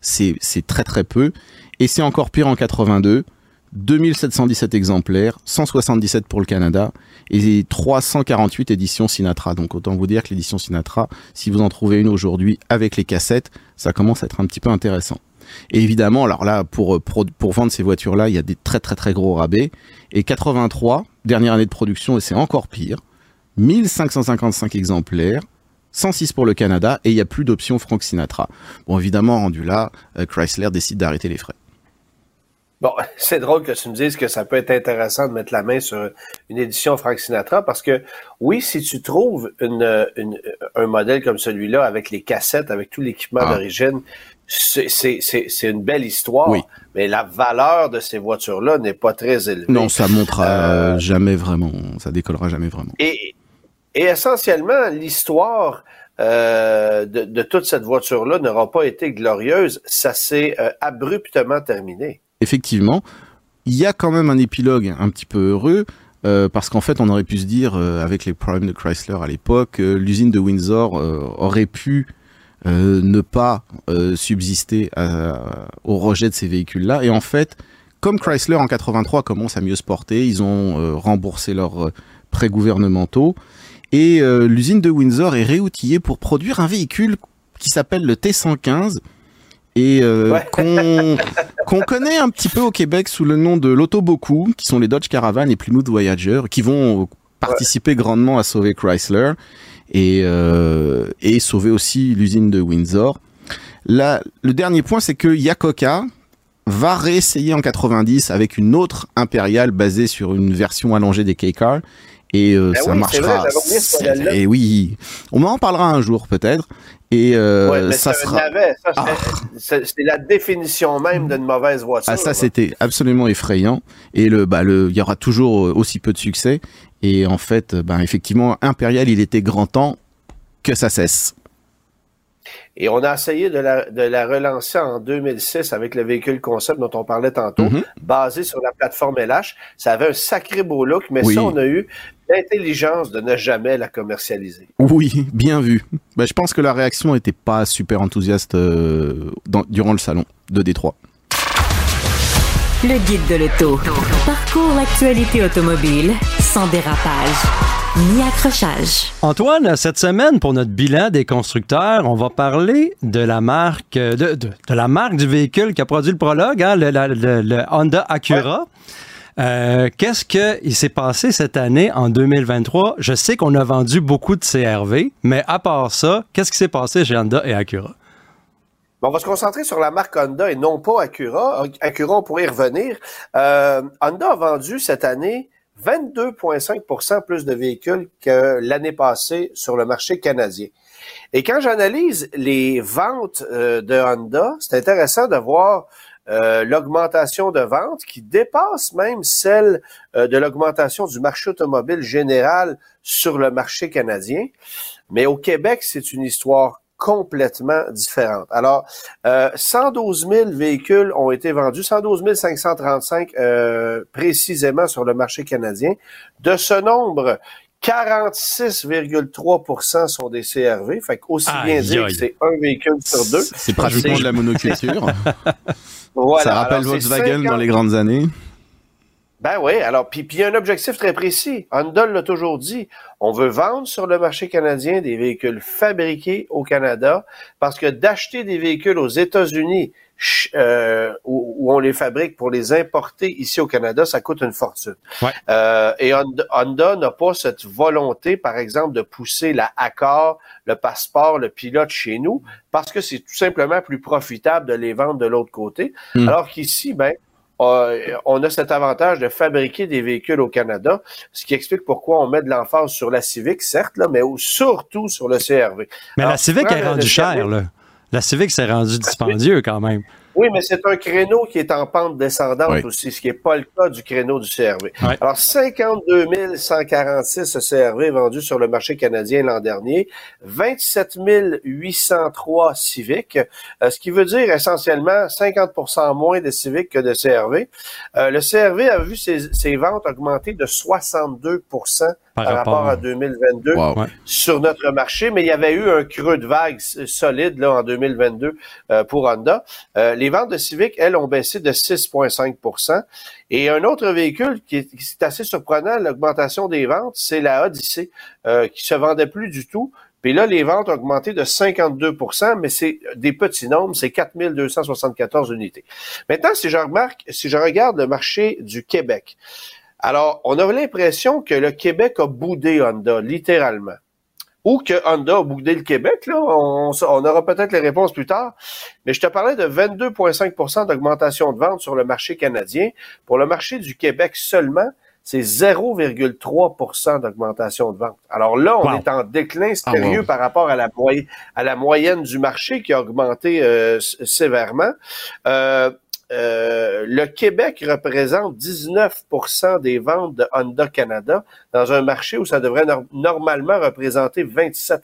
c'est c'est très très peu, et c'est encore pire en 82, 2717 exemplaires, 177 pour le Canada, et 348 éditions Sinatra. Donc autant vous dire que l'édition Sinatra, si vous en trouvez une aujourd'hui avec les cassettes, ça commence à être un petit peu intéressant. Et évidemment, alors là, pour, pour, pour vendre ces voitures-là, il y a des très très très gros rabais. Et 83, dernière année de production, et c'est encore pire, 1555 exemplaires, 106 pour le Canada, et il n'y a plus d'option Frank Sinatra. Bon, évidemment, rendu là, euh, Chrysler décide d'arrêter les frais. Bon, c'est drôle que tu me dises que ça peut être intéressant de mettre la main sur une édition Frank Sinatra parce que oui, si tu trouves une, une- un modèle comme celui-là avec les cassettes, avec tout l'équipement Ah. d'origine, c'est une belle histoire. Oui. Mais la valeur de ces voitures-là n'est pas très élevée. Non, ça montera euh, jamais vraiment, ça décollera jamais vraiment. Et, et essentiellement, l'histoire euh, de, de toute cette voiture-là n'aura pas été glorieuse. Ça s'est euh, abruptement terminé. Effectivement, il y a quand même un épilogue un petit peu heureux. euh, parce qu'en fait, on aurait pu se dire, euh, avec les problèmes de Chrysler à l'époque, euh, l'usine de Windsor aurait pu ne pas subsister au rejet de ces véhicules-là. Et en fait, comme Chrysler en 83 commence à mieux se porter, ils ont remboursé leurs prêts gouvernementaux. Et l'usine de Windsor est réoutillée pour produire un véhicule qui s'appelle le T115 et euh, Ouais. qu'on connaît un petit peu au Québec sous le nom de l'Auto Beaucoup, qui sont les Dodge Caravan et Plymouth Voyager, qui vont participé grandement à sauver Chrysler et, euh, et sauver aussi l'usine de Windsor. Là, le dernier point, c'est que Yakoka va réessayer en 90 avec une autre impériale basée sur une version allongée des K-Car et euh, Ben ça oui, marchera. vrai. Et oui, on en parlera un jour peut-être. Et euh, Ouais, mais ça sera. c'est- Ah. la définition même d'une mauvaise voiture. Ah ça c'était absolument effrayant et le bah le il y aura toujours euh, aussi peu de succès et en fait ben effectivement Impérial il était grand temps que ça cesse. Et on a essayé de la, de la relancer en 2006 avec le véhicule concept dont on parlait tantôt, Mhm. basé sur la plateforme LH. Ça avait un sacré beau look, mais Oui. ça, on a eu l'intelligence de ne jamais la commercialiser. Oui, bien vu. Bah, je pense que la réaction était pas super enthousiaste euh, dans- durant le salon de Détroit. Le guide de l'auto. Parcours l'actualité automobile sans dérapage ni accrochage. Antoine, cette semaine, pour notre bilan des constructeurs, on va parler de la marque de, de- de la marque du véhicule qui a produit le prologue, hein, le, la- le- le Honda Acura. Euh, Qu'est-ce qu'il s'est passé cette année en 2023? Je sais qu'on a vendu beaucoup de CRV, mais à part ça, qu'est-ce qui s'est passé chez Honda et Acura? Bon, on va se concentrer sur la marque Honda et non pas Acura. Acura, on pourrait y revenir. Euh, Honda a vendu cette année 22,5% plus de véhicules que l'année passée sur le marché canadien. Et quand j'analyse les ventes euh, de Honda, c'est intéressant de voir euh, l'augmentation de ventes qui dépasse même celle euh, de l'augmentation du marché automobile général sur le marché canadien. Mais au Québec, c'est une histoire complètement différente. Alors, euh, 112 000 véhicules ont été vendus, 112 535 euh, précisément sur le marché canadien. De ce nombre, 46,3% sont des CRV. Fait qu'aussi bien Aïe, dire que c'est un véhicule sur deux. C'est pratiquement de la monoculture. Voilà. ça rappelle Alors, Volkswagen 50 dans les grandes années. Ben oui, alors, puis il y a un objectif très précis. Honda l'a toujours dit. On veut vendre sur le marché canadien des véhicules fabriqués au Canada parce que d'acheter des véhicules aux États-Unis euh, où, où on les fabrique pour les importer ici au Canada, ça coûte une fortune. Ouais. Euh, et Honda Honda n'a pas cette volonté, par exemple, de pousser la Accord, le passeport, le pilote chez nous parce que c'est tout simplement plus profitable de les vendre de l'autre côté. Hmm. Alors qu'ici, ben, on a cet avantage de fabriquer des véhicules au Canada, ce qui explique pourquoi on met de l'emphase sur la Civic, certes, là, mais surtout sur le CRV. Mais Alors, la Civic est rendue chère, là. La Civic s'est rendue dispendieux quand même. Oui, mais c'est un créneau qui est en pente descendante Oui. aussi, ce qui n'est pas le cas du créneau du CRV. Alors, 52 146 CRV vendus sur le marché canadien l'an dernier, 27 803 Civic, euh, ce qui veut dire essentiellement 50% moins de Civic que de CRV. Euh, le CRV a vu ses, ses ventes augmenter de 62 par, Par rapport, rapport- à 2022 Wow. Ouais. sur notre marché, mais il y avait eu un creux de vague solide là, en 2022 euh, pour Honda. Euh, les ventes de Civic, elles, ont baissé de 6,5% Et un autre véhicule qui est, qui est assez surprenant, l'augmentation des ventes, c'est la Odyssey, euh, qui se vendait plus du tout. Puis là, les ventes ont augmenté de 52% mais c'est des petits nombres, c'est 4274 unités. Maintenant, si je remarque, si je regarde le marché du Québec, alors, on a l'impression que le Québec a boudé Honda, littéralement. Ou que Honda a boudé le Québec, là. On, on aura peut-être les réponses plus tard. Mais je te parlais de 22,5% d'augmentation de vente sur le marché canadien. Pour le marché du Québec seulement, c'est 0,3% d'augmentation de vente. Alors là, on Wow. est en déclin Ah, sérieux par rapport à la, moy- à la moyenne du marché qui a augmenté euh, sévèrement. Euh, euh, le Québec représente 19% des ventes de Honda Canada dans un marché où ça devrait nor- normalement représenter 27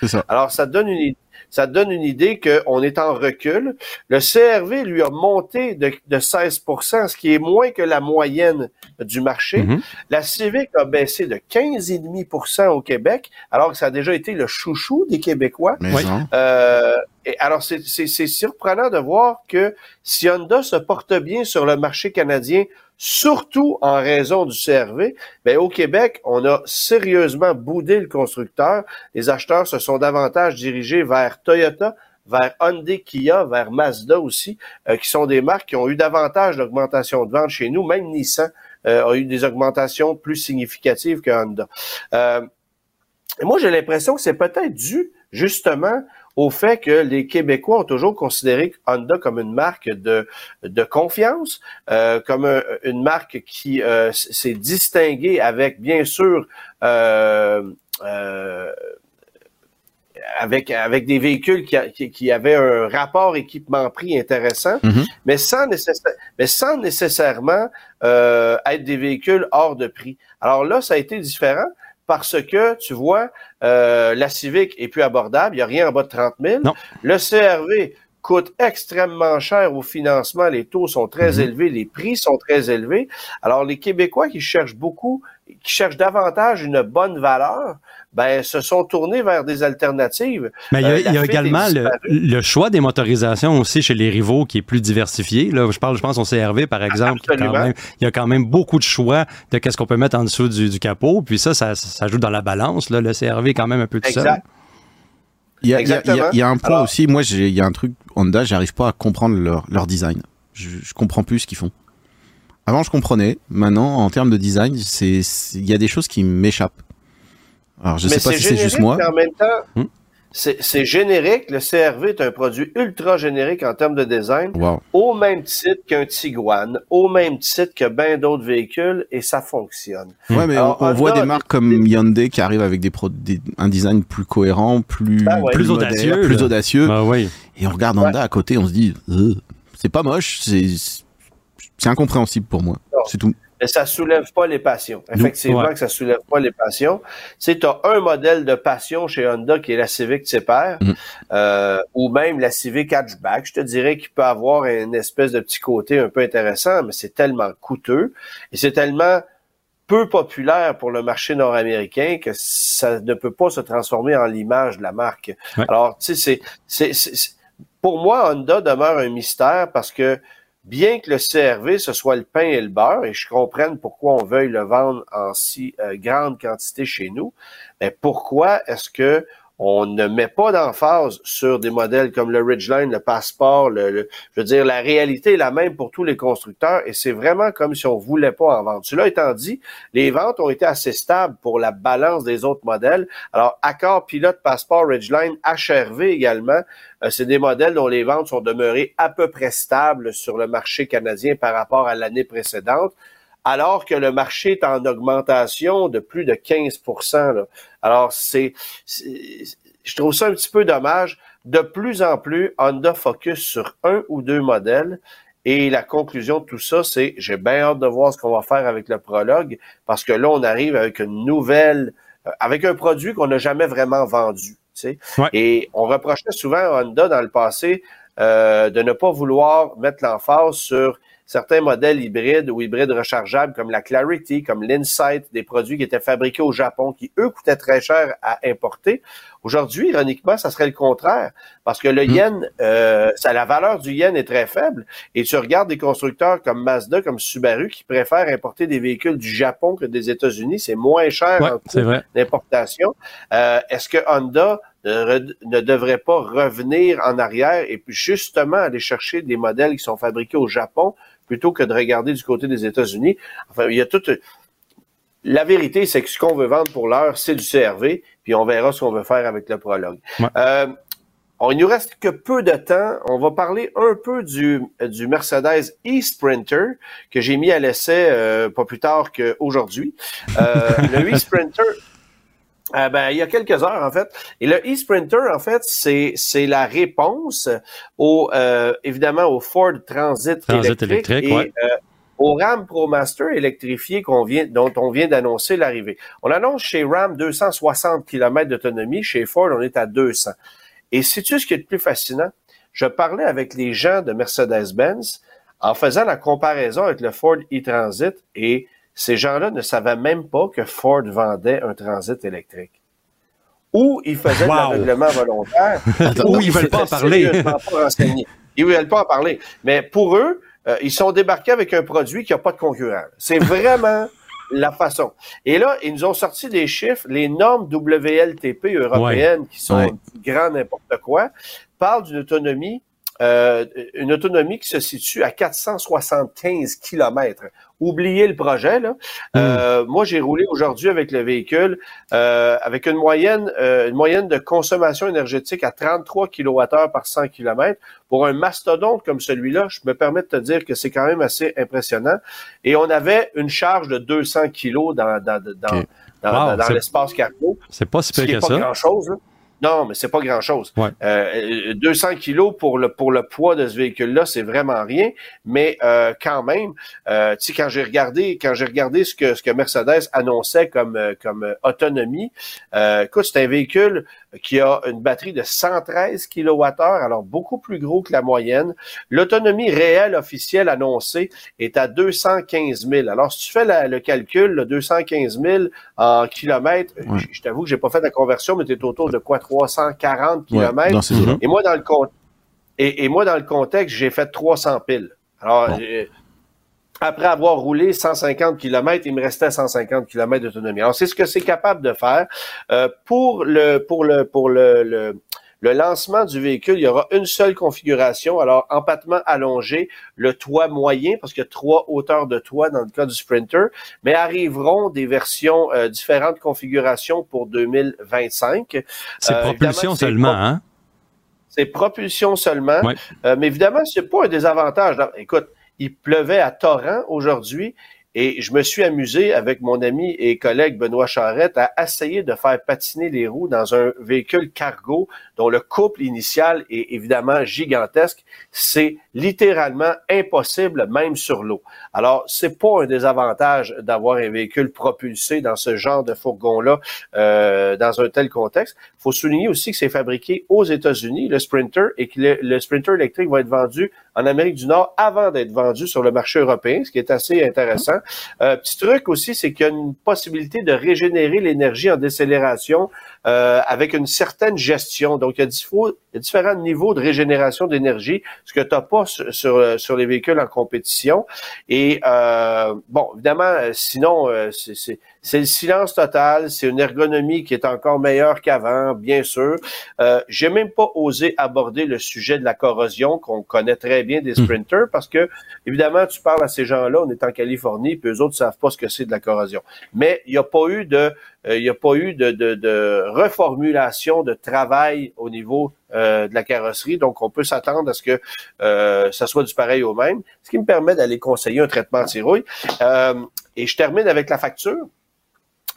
C'est ça. Alors, ça donne une, ça donne une idée qu'on est en recul. Le CRV, lui, a monté de, de 16% ce qui est moins que la moyenne du marché. Mhm. La Civic a baissé de 15,5% au Québec, alors que ça a déjà été le chouchou des Québécois. Oui. Euh, et alors, c'est- c'est c'est surprenant de voir que si Honda se porte bien sur le marché canadien, surtout en raison du CRV, ben, au Québec, on a sérieusement boudé le constructeur. Les acheteurs se sont davantage dirigés vers Toyota, vers Hyundai, Kia, vers Mazda aussi, euh, qui sont des marques qui ont eu davantage d'augmentation de vente chez nous. Même Nissan a eu des augmentations plus significatives que Honda. et moi, j'ai l'impression que c'est peut-être dû justement au fait que les Québécois ont toujours considéré Honda comme une marque de, de confiance, euh, comme une marque qui euh, s'est distinguée avec, bien sûr, euh, avec, avec des véhicules qui, qui, avaient un rapport équipement-prix intéressant, mm-hmm. mais, sans mais sans nécessairement être des véhicules hors de prix. Alors là, ça a été différent parce que, tu vois, euh, la Civic est plus abordable, il n'y a rien en bas de 30 000. Le CRV coûte extrêmement cher au financement, les taux sont très mhm. élevés, les prix sont très élevés. Alors, les Québécois qui cherchent beaucoup, qui cherchent davantage une bonne valeur, ben, se sont tournés vers des alternatives. Mais il y a, euh, également le, choix des motorisations aussi chez les rivaux qui est plus diversifié. Là, je parle, je pense au CRV, par exemple. Il y, a quand même, beaucoup de choix de qu'est-ce qu'on peut mettre en dessous du, capot. Puis ça, ça, joue dans la balance. Là. Le CRV est quand même un peu tout seul. Il y, a, un point aussi. Moi, il y a un truc, Honda, j'arrive pas à comprendre leur, design. Je, je comprends plus ce qu'ils font. Avant, je comprenais. Maintenant, en termes de design, il y a des choses qui m'échappent. Alors, je sais pas si c'est juste moi. En même temps, hmm? c'est générique. Le CRV est un produit ultra générique en termes de design, au même titre qu'un Tiguan, au même titre que bien d'autres véhicules, et ça fonctionne. Ouais, mais on, voit des marques comme Hyundai qui arrivent avec des, un design plus cohérent, plus, ben plus audacieux, plus audacieux. Oui. Et on regarde Honda à côté, on se dit, euh, c'est pas moche, c'est incompréhensible pour moi. C'est tout mais ça soulève pas les passions. Effectivement que ça soulève pas les passions. Tu sais, as un modèle de passion chez Honda qui est la Civic Type mm. euh, ou même la Civic Hatchback. Je te dirais qu'il peut avoir une espèce de petit côté un peu intéressant, mais c'est tellement coûteux et c'est tellement peu populaire pour le marché nord-américain que ça ne peut pas se transformer en l'image de la marque. Alors, tu sais, c'est, pour moi, Honda demeure un mystère parce que bien que le CRV, ce soit le pain et le beurre, et je comprenne pourquoi on veuille le vendre en si euh, grande quantité chez nous, mais pourquoi est-ce que on ne met pas d'emphase sur des modèles comme le Ridgeline, le Passport, le, je veux dire, la réalité est la même pour tous les constructeurs et c'est vraiment comme si on voulait pas en vendre. Cela étant dit, les ventes ont été assez stables pour la balance des autres modèles. Alors, Accord, Pilote, Passport, Ridgeline, HRV également, euh, c'est des modèles dont les ventes sont demeurées à peu près stables sur le marché canadien par rapport à l'année précédente alors que le marché est en augmentation de plus de 15% Alors, c'est, je trouve ça un petit peu dommage. De plus en plus, Honda focus sur un ou deux modèles. Et la conclusion de tout ça, c'est j'ai bien hâte de voir ce qu'on va faire avec le prologue, parce que là, on arrive avec une nouvelle, euh, avec un produit qu'on n'a jamais vraiment vendu. Tu sais? Et on reprochait souvent à Honda dans le passé euh, de ne pas vouloir mettre l'emphase sur certains modèles hybrides ou hybrides rechargeables comme la Clarity, comme l'Insight, des produits qui étaient fabriqués au Japon, qui eux coûtaient très cher à importer. Aujourd'hui, ironiquement, ça serait le contraire, parce que le hmm. yen, euh, ça, la valeur du yen est très faible, et tu regardes des constructeurs comme Mazda, comme Subaru, qui préfèrent importer des véhicules du Japon que des États-Unis, c'est moins cher en coût d'importation. Euh, Est-ce que Honda ne, devrait pas revenir en arrière et puis justement aller chercher des modèles qui sont fabriqués au Japon plutôt que de regarder du côté des États-Unis. Enfin, il y a toute... La vérité, c'est que ce qu'on veut vendre pour l'heure, c'est du CRV, puis on verra ce qu'on veut faire avec le prologue. Euh, on, il nous reste que peu de temps. On va parler un peu du, du Mercedes e-Sprinter que j'ai mis à l'essai euh, pas plus tard qu'aujourd'hui. Euh, le e-Sprinter, euh, ben, il y a quelques heures, en fait. Et le e-Sprinter, en fait, c'est, c'est la réponse au, euh, évidemment, au Ford Transit, électrique, et euh, au Ram ProMaster électrifié qu'on vient, dont on vient d'annoncer l'arrivée. On annonce chez Ram 260 km d'autonomie. Chez Ford, on est à 200. Et sais-tu ce qui est le plus fascinant? Je parlais avec les gens de Mercedes-Benz en faisant la comparaison avec le Ford e-Transit et ces gens-là ne savaient même pas que Ford vendait un transit électrique. Ou ils faisaient de l'aveuglement volontaire. ou ils veulent pas en parler. ils veulent pas en parler. Mais pour eux, euh, ils sont débarqués avec un produit qui n'a pas de concurrent. C'est vraiment la façon. Et là, ils nous ont sorti des chiffres. Les normes WLTP européennes, qui sont grand n'importe quoi, parlent d'une autonomie euh, une autonomie qui se situe à 475 km. Oubliez le projet. Là. Euh, moi, j'ai roulé aujourd'hui avec le véhicule euh, avec une moyenne, une moyenne de consommation énergétique à 33 kWh par 100 km. Pour un mastodonte comme celui-là, je me permets de te dire que c'est quand même assez impressionnant. Et on avait une charge de 200 kg dans, dans, dans, dans, dans l'espace cargo. C'est pas si peu que pas ça. grand-chose. Non, mais c'est pas grand-chose. Ouais. Euh, 200 kilos pour le pour le poids de ce véhicule-là, c'est vraiment rien. Mais euh, quand même, euh, tu sais, quand j'ai regardé quand j'ai regardé ce que ce que Mercedes annonçait comme euh, comme autonomie, euh, écoute, c'est un véhicule qui a une batterie de 113 kWh, alors beaucoup plus gros que la moyenne. L'autonomie réelle officielle annoncée est à 215 000. Alors, si tu fais le calcul, le 215 000 en kilomètres, Ouais. je, je t'avoue que j'ai pas fait la conversion, mais tu es autour de quoi? 340 Ouais, kilomètres? Et moi, dans le et, et moi, dans le contexte, j'ai fait 300 piles. Alors, Bon. Après avoir roulé 150 km, il me restait 150 km d'autonomie. Alors, c'est ce que c'est capable de faire. Euh, pour le pour le pour le, le le lancement du véhicule, il y aura une seule configuration. Alors, empattement allongé, le toit moyen, parce qu'il y a trois hauteurs de toit dans le cas du Sprinter, mais arriveront des versions euh, différentes configurations pour 2025. C'est Euh, propulsion seulement, hein? C'est propulsion seulement. Ouais. Euh, mais évidemment, c'est pas un désavantage. Écoute, il pleuvait à torrent aujourd'hui et je me suis amusé avec mon ami et collègue Benoît Charrette à essayer de faire patiner les roues dans un véhicule cargo dont le couple initial est évidemment gigantesque. C'est littéralement impossible même sur l'eau. Alors, c'est pas un désavantage d'avoir un véhicule propulsé dans ce genre de fourgon-là euh, dans un tel contexte. Faut souligner aussi que c'est fabriqué aux États-Unis, le Sprinter, et que le Sprinter électrique va être vendu en Amérique du Nord avant d'être vendu sur le marché européen, ce qui est assez intéressant. Euh, petit truc aussi, c'est qu'il y a une possibilité de régénérer l'énergie en décélération euh, avec une certaine gestion. Donc, il y, a diffo- il y a différents niveaux de régénération d'énergie, ce que tu n'as pas sur, sur, sur les véhicules en compétition. Et euh, bon, évidemment, euh, sinon, euh, c'est- c'est le silence total, c'est une ergonomie qui est encore meilleure qu'avant, bien sûr. Euh, J'ai même pas osé aborder le sujet de la corrosion qu'on connaît très bien des sprinters parce que, évidemment, tu parles à ces gens-là, on est en Californie, puis eux autres savent pas ce que c'est de la corrosion. Mais il n'y a pas eu de, euh, il y a pas eu de, de, de reformulation de travail au niveau euh, de la carrosserie, donc on peut s'attendre à ce que euh, ça soit du pareil au même, ce qui me permet d'aller conseiller un traitement anti-rouille. Euh, et je termine avec la facture.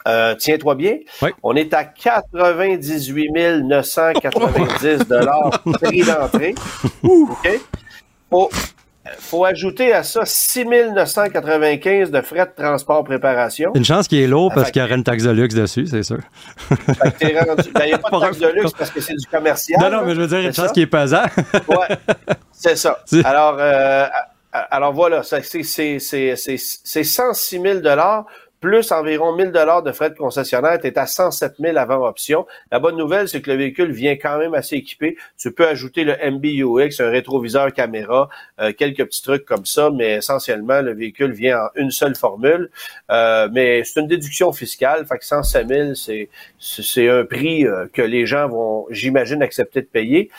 Euh, Tiens-toi bien, Oui. on est à 98 990 dollars prix d'entrée. OK? Faut ajouter à ça 6 995 de frais de transport préparation. Une chance qu'il est lourd parce qu'il y aurait une taxe de luxe dessus, c'est sûr. Fait que t'es rendu- ben, Il n'y a pas de taxe de luxe parce que c'est du commercial. Non, non, mais je veux dire, une chance ça? qu'il est pesant. Ouais, c'est ça. Alors, euh, alors voilà, c'est c'est c'est c'est c'est 106 000 dollars plus environ 1000 dollars de frais de concessionnaire. Tu es à 107 000 avant option. La bonne nouvelle, c'est que le véhicule vient quand même assez équipé. Tu peux ajouter le MBUX, un rétroviseur caméra, euh, quelques petits trucs comme ça, mais essentiellement, le véhicule vient en une seule formule. Euh, mais c'est une déduction fiscale, fait que 107 000, c'est un prix euh, que les gens vont, j'imagine, accepter de payer.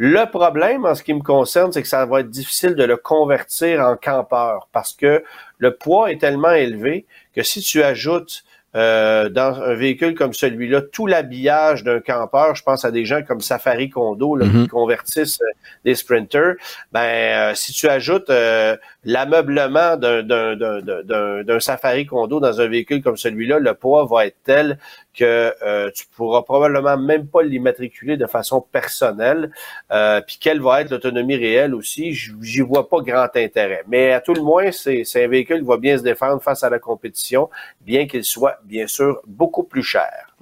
Le problème, en ce qui me concerne, c'est que ça va être difficile de le convertir en campeur parce que le poids est tellement élevé que si tu ajoutes euh, dans un véhicule comme celui-là tout l'habillage d'un campeur, je pense à des gens comme Safari Condo là, Mhm. qui convertissent euh, des sprinters, ben euh, si tu ajoutes euh, l'ameublement d'un- Safari Condo dans un véhicule comme celui-là, le poids va être tel que euh, tu pourras probablement même pas l'immatriculer de façon personnelle. Euh, puis quelle va être l'autonomie réelle aussi, j'y vois pas grand intérêt. Mais à tout le moins, c'est un véhicule qui va bien se défendre face à la compétition, bien qu'il soit bien sûr beaucoup plus cher.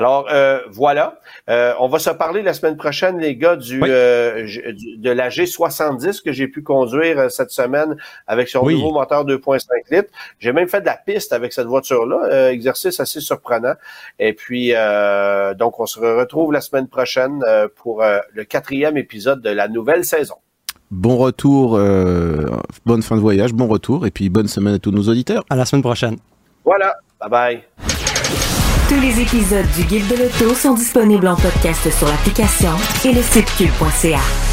Alors euh, voilà, Euh, on va se parler la semaine prochaine, les gars, du, Oui. euh, du- de la G70 que j'ai pu conduire euh, cette semaine avec son Oui. nouveau moteur 2.5 litres. J'ai même fait de la piste avec cette voiture-là, euh, exercice assez surprenant. Et puis euh, donc on se retrouve la semaine prochaine euh, pour euh, le quatrième épisode de la nouvelle saison. Bon retour, euh, bonne fin de voyage, bon retour, et puis bonne semaine à tous nos auditeurs. À la semaine prochaine. Voilà, bye bye. Tous les épisodes du Guide de l'auto sont disponibles en podcast sur l'application et le site cube.ca.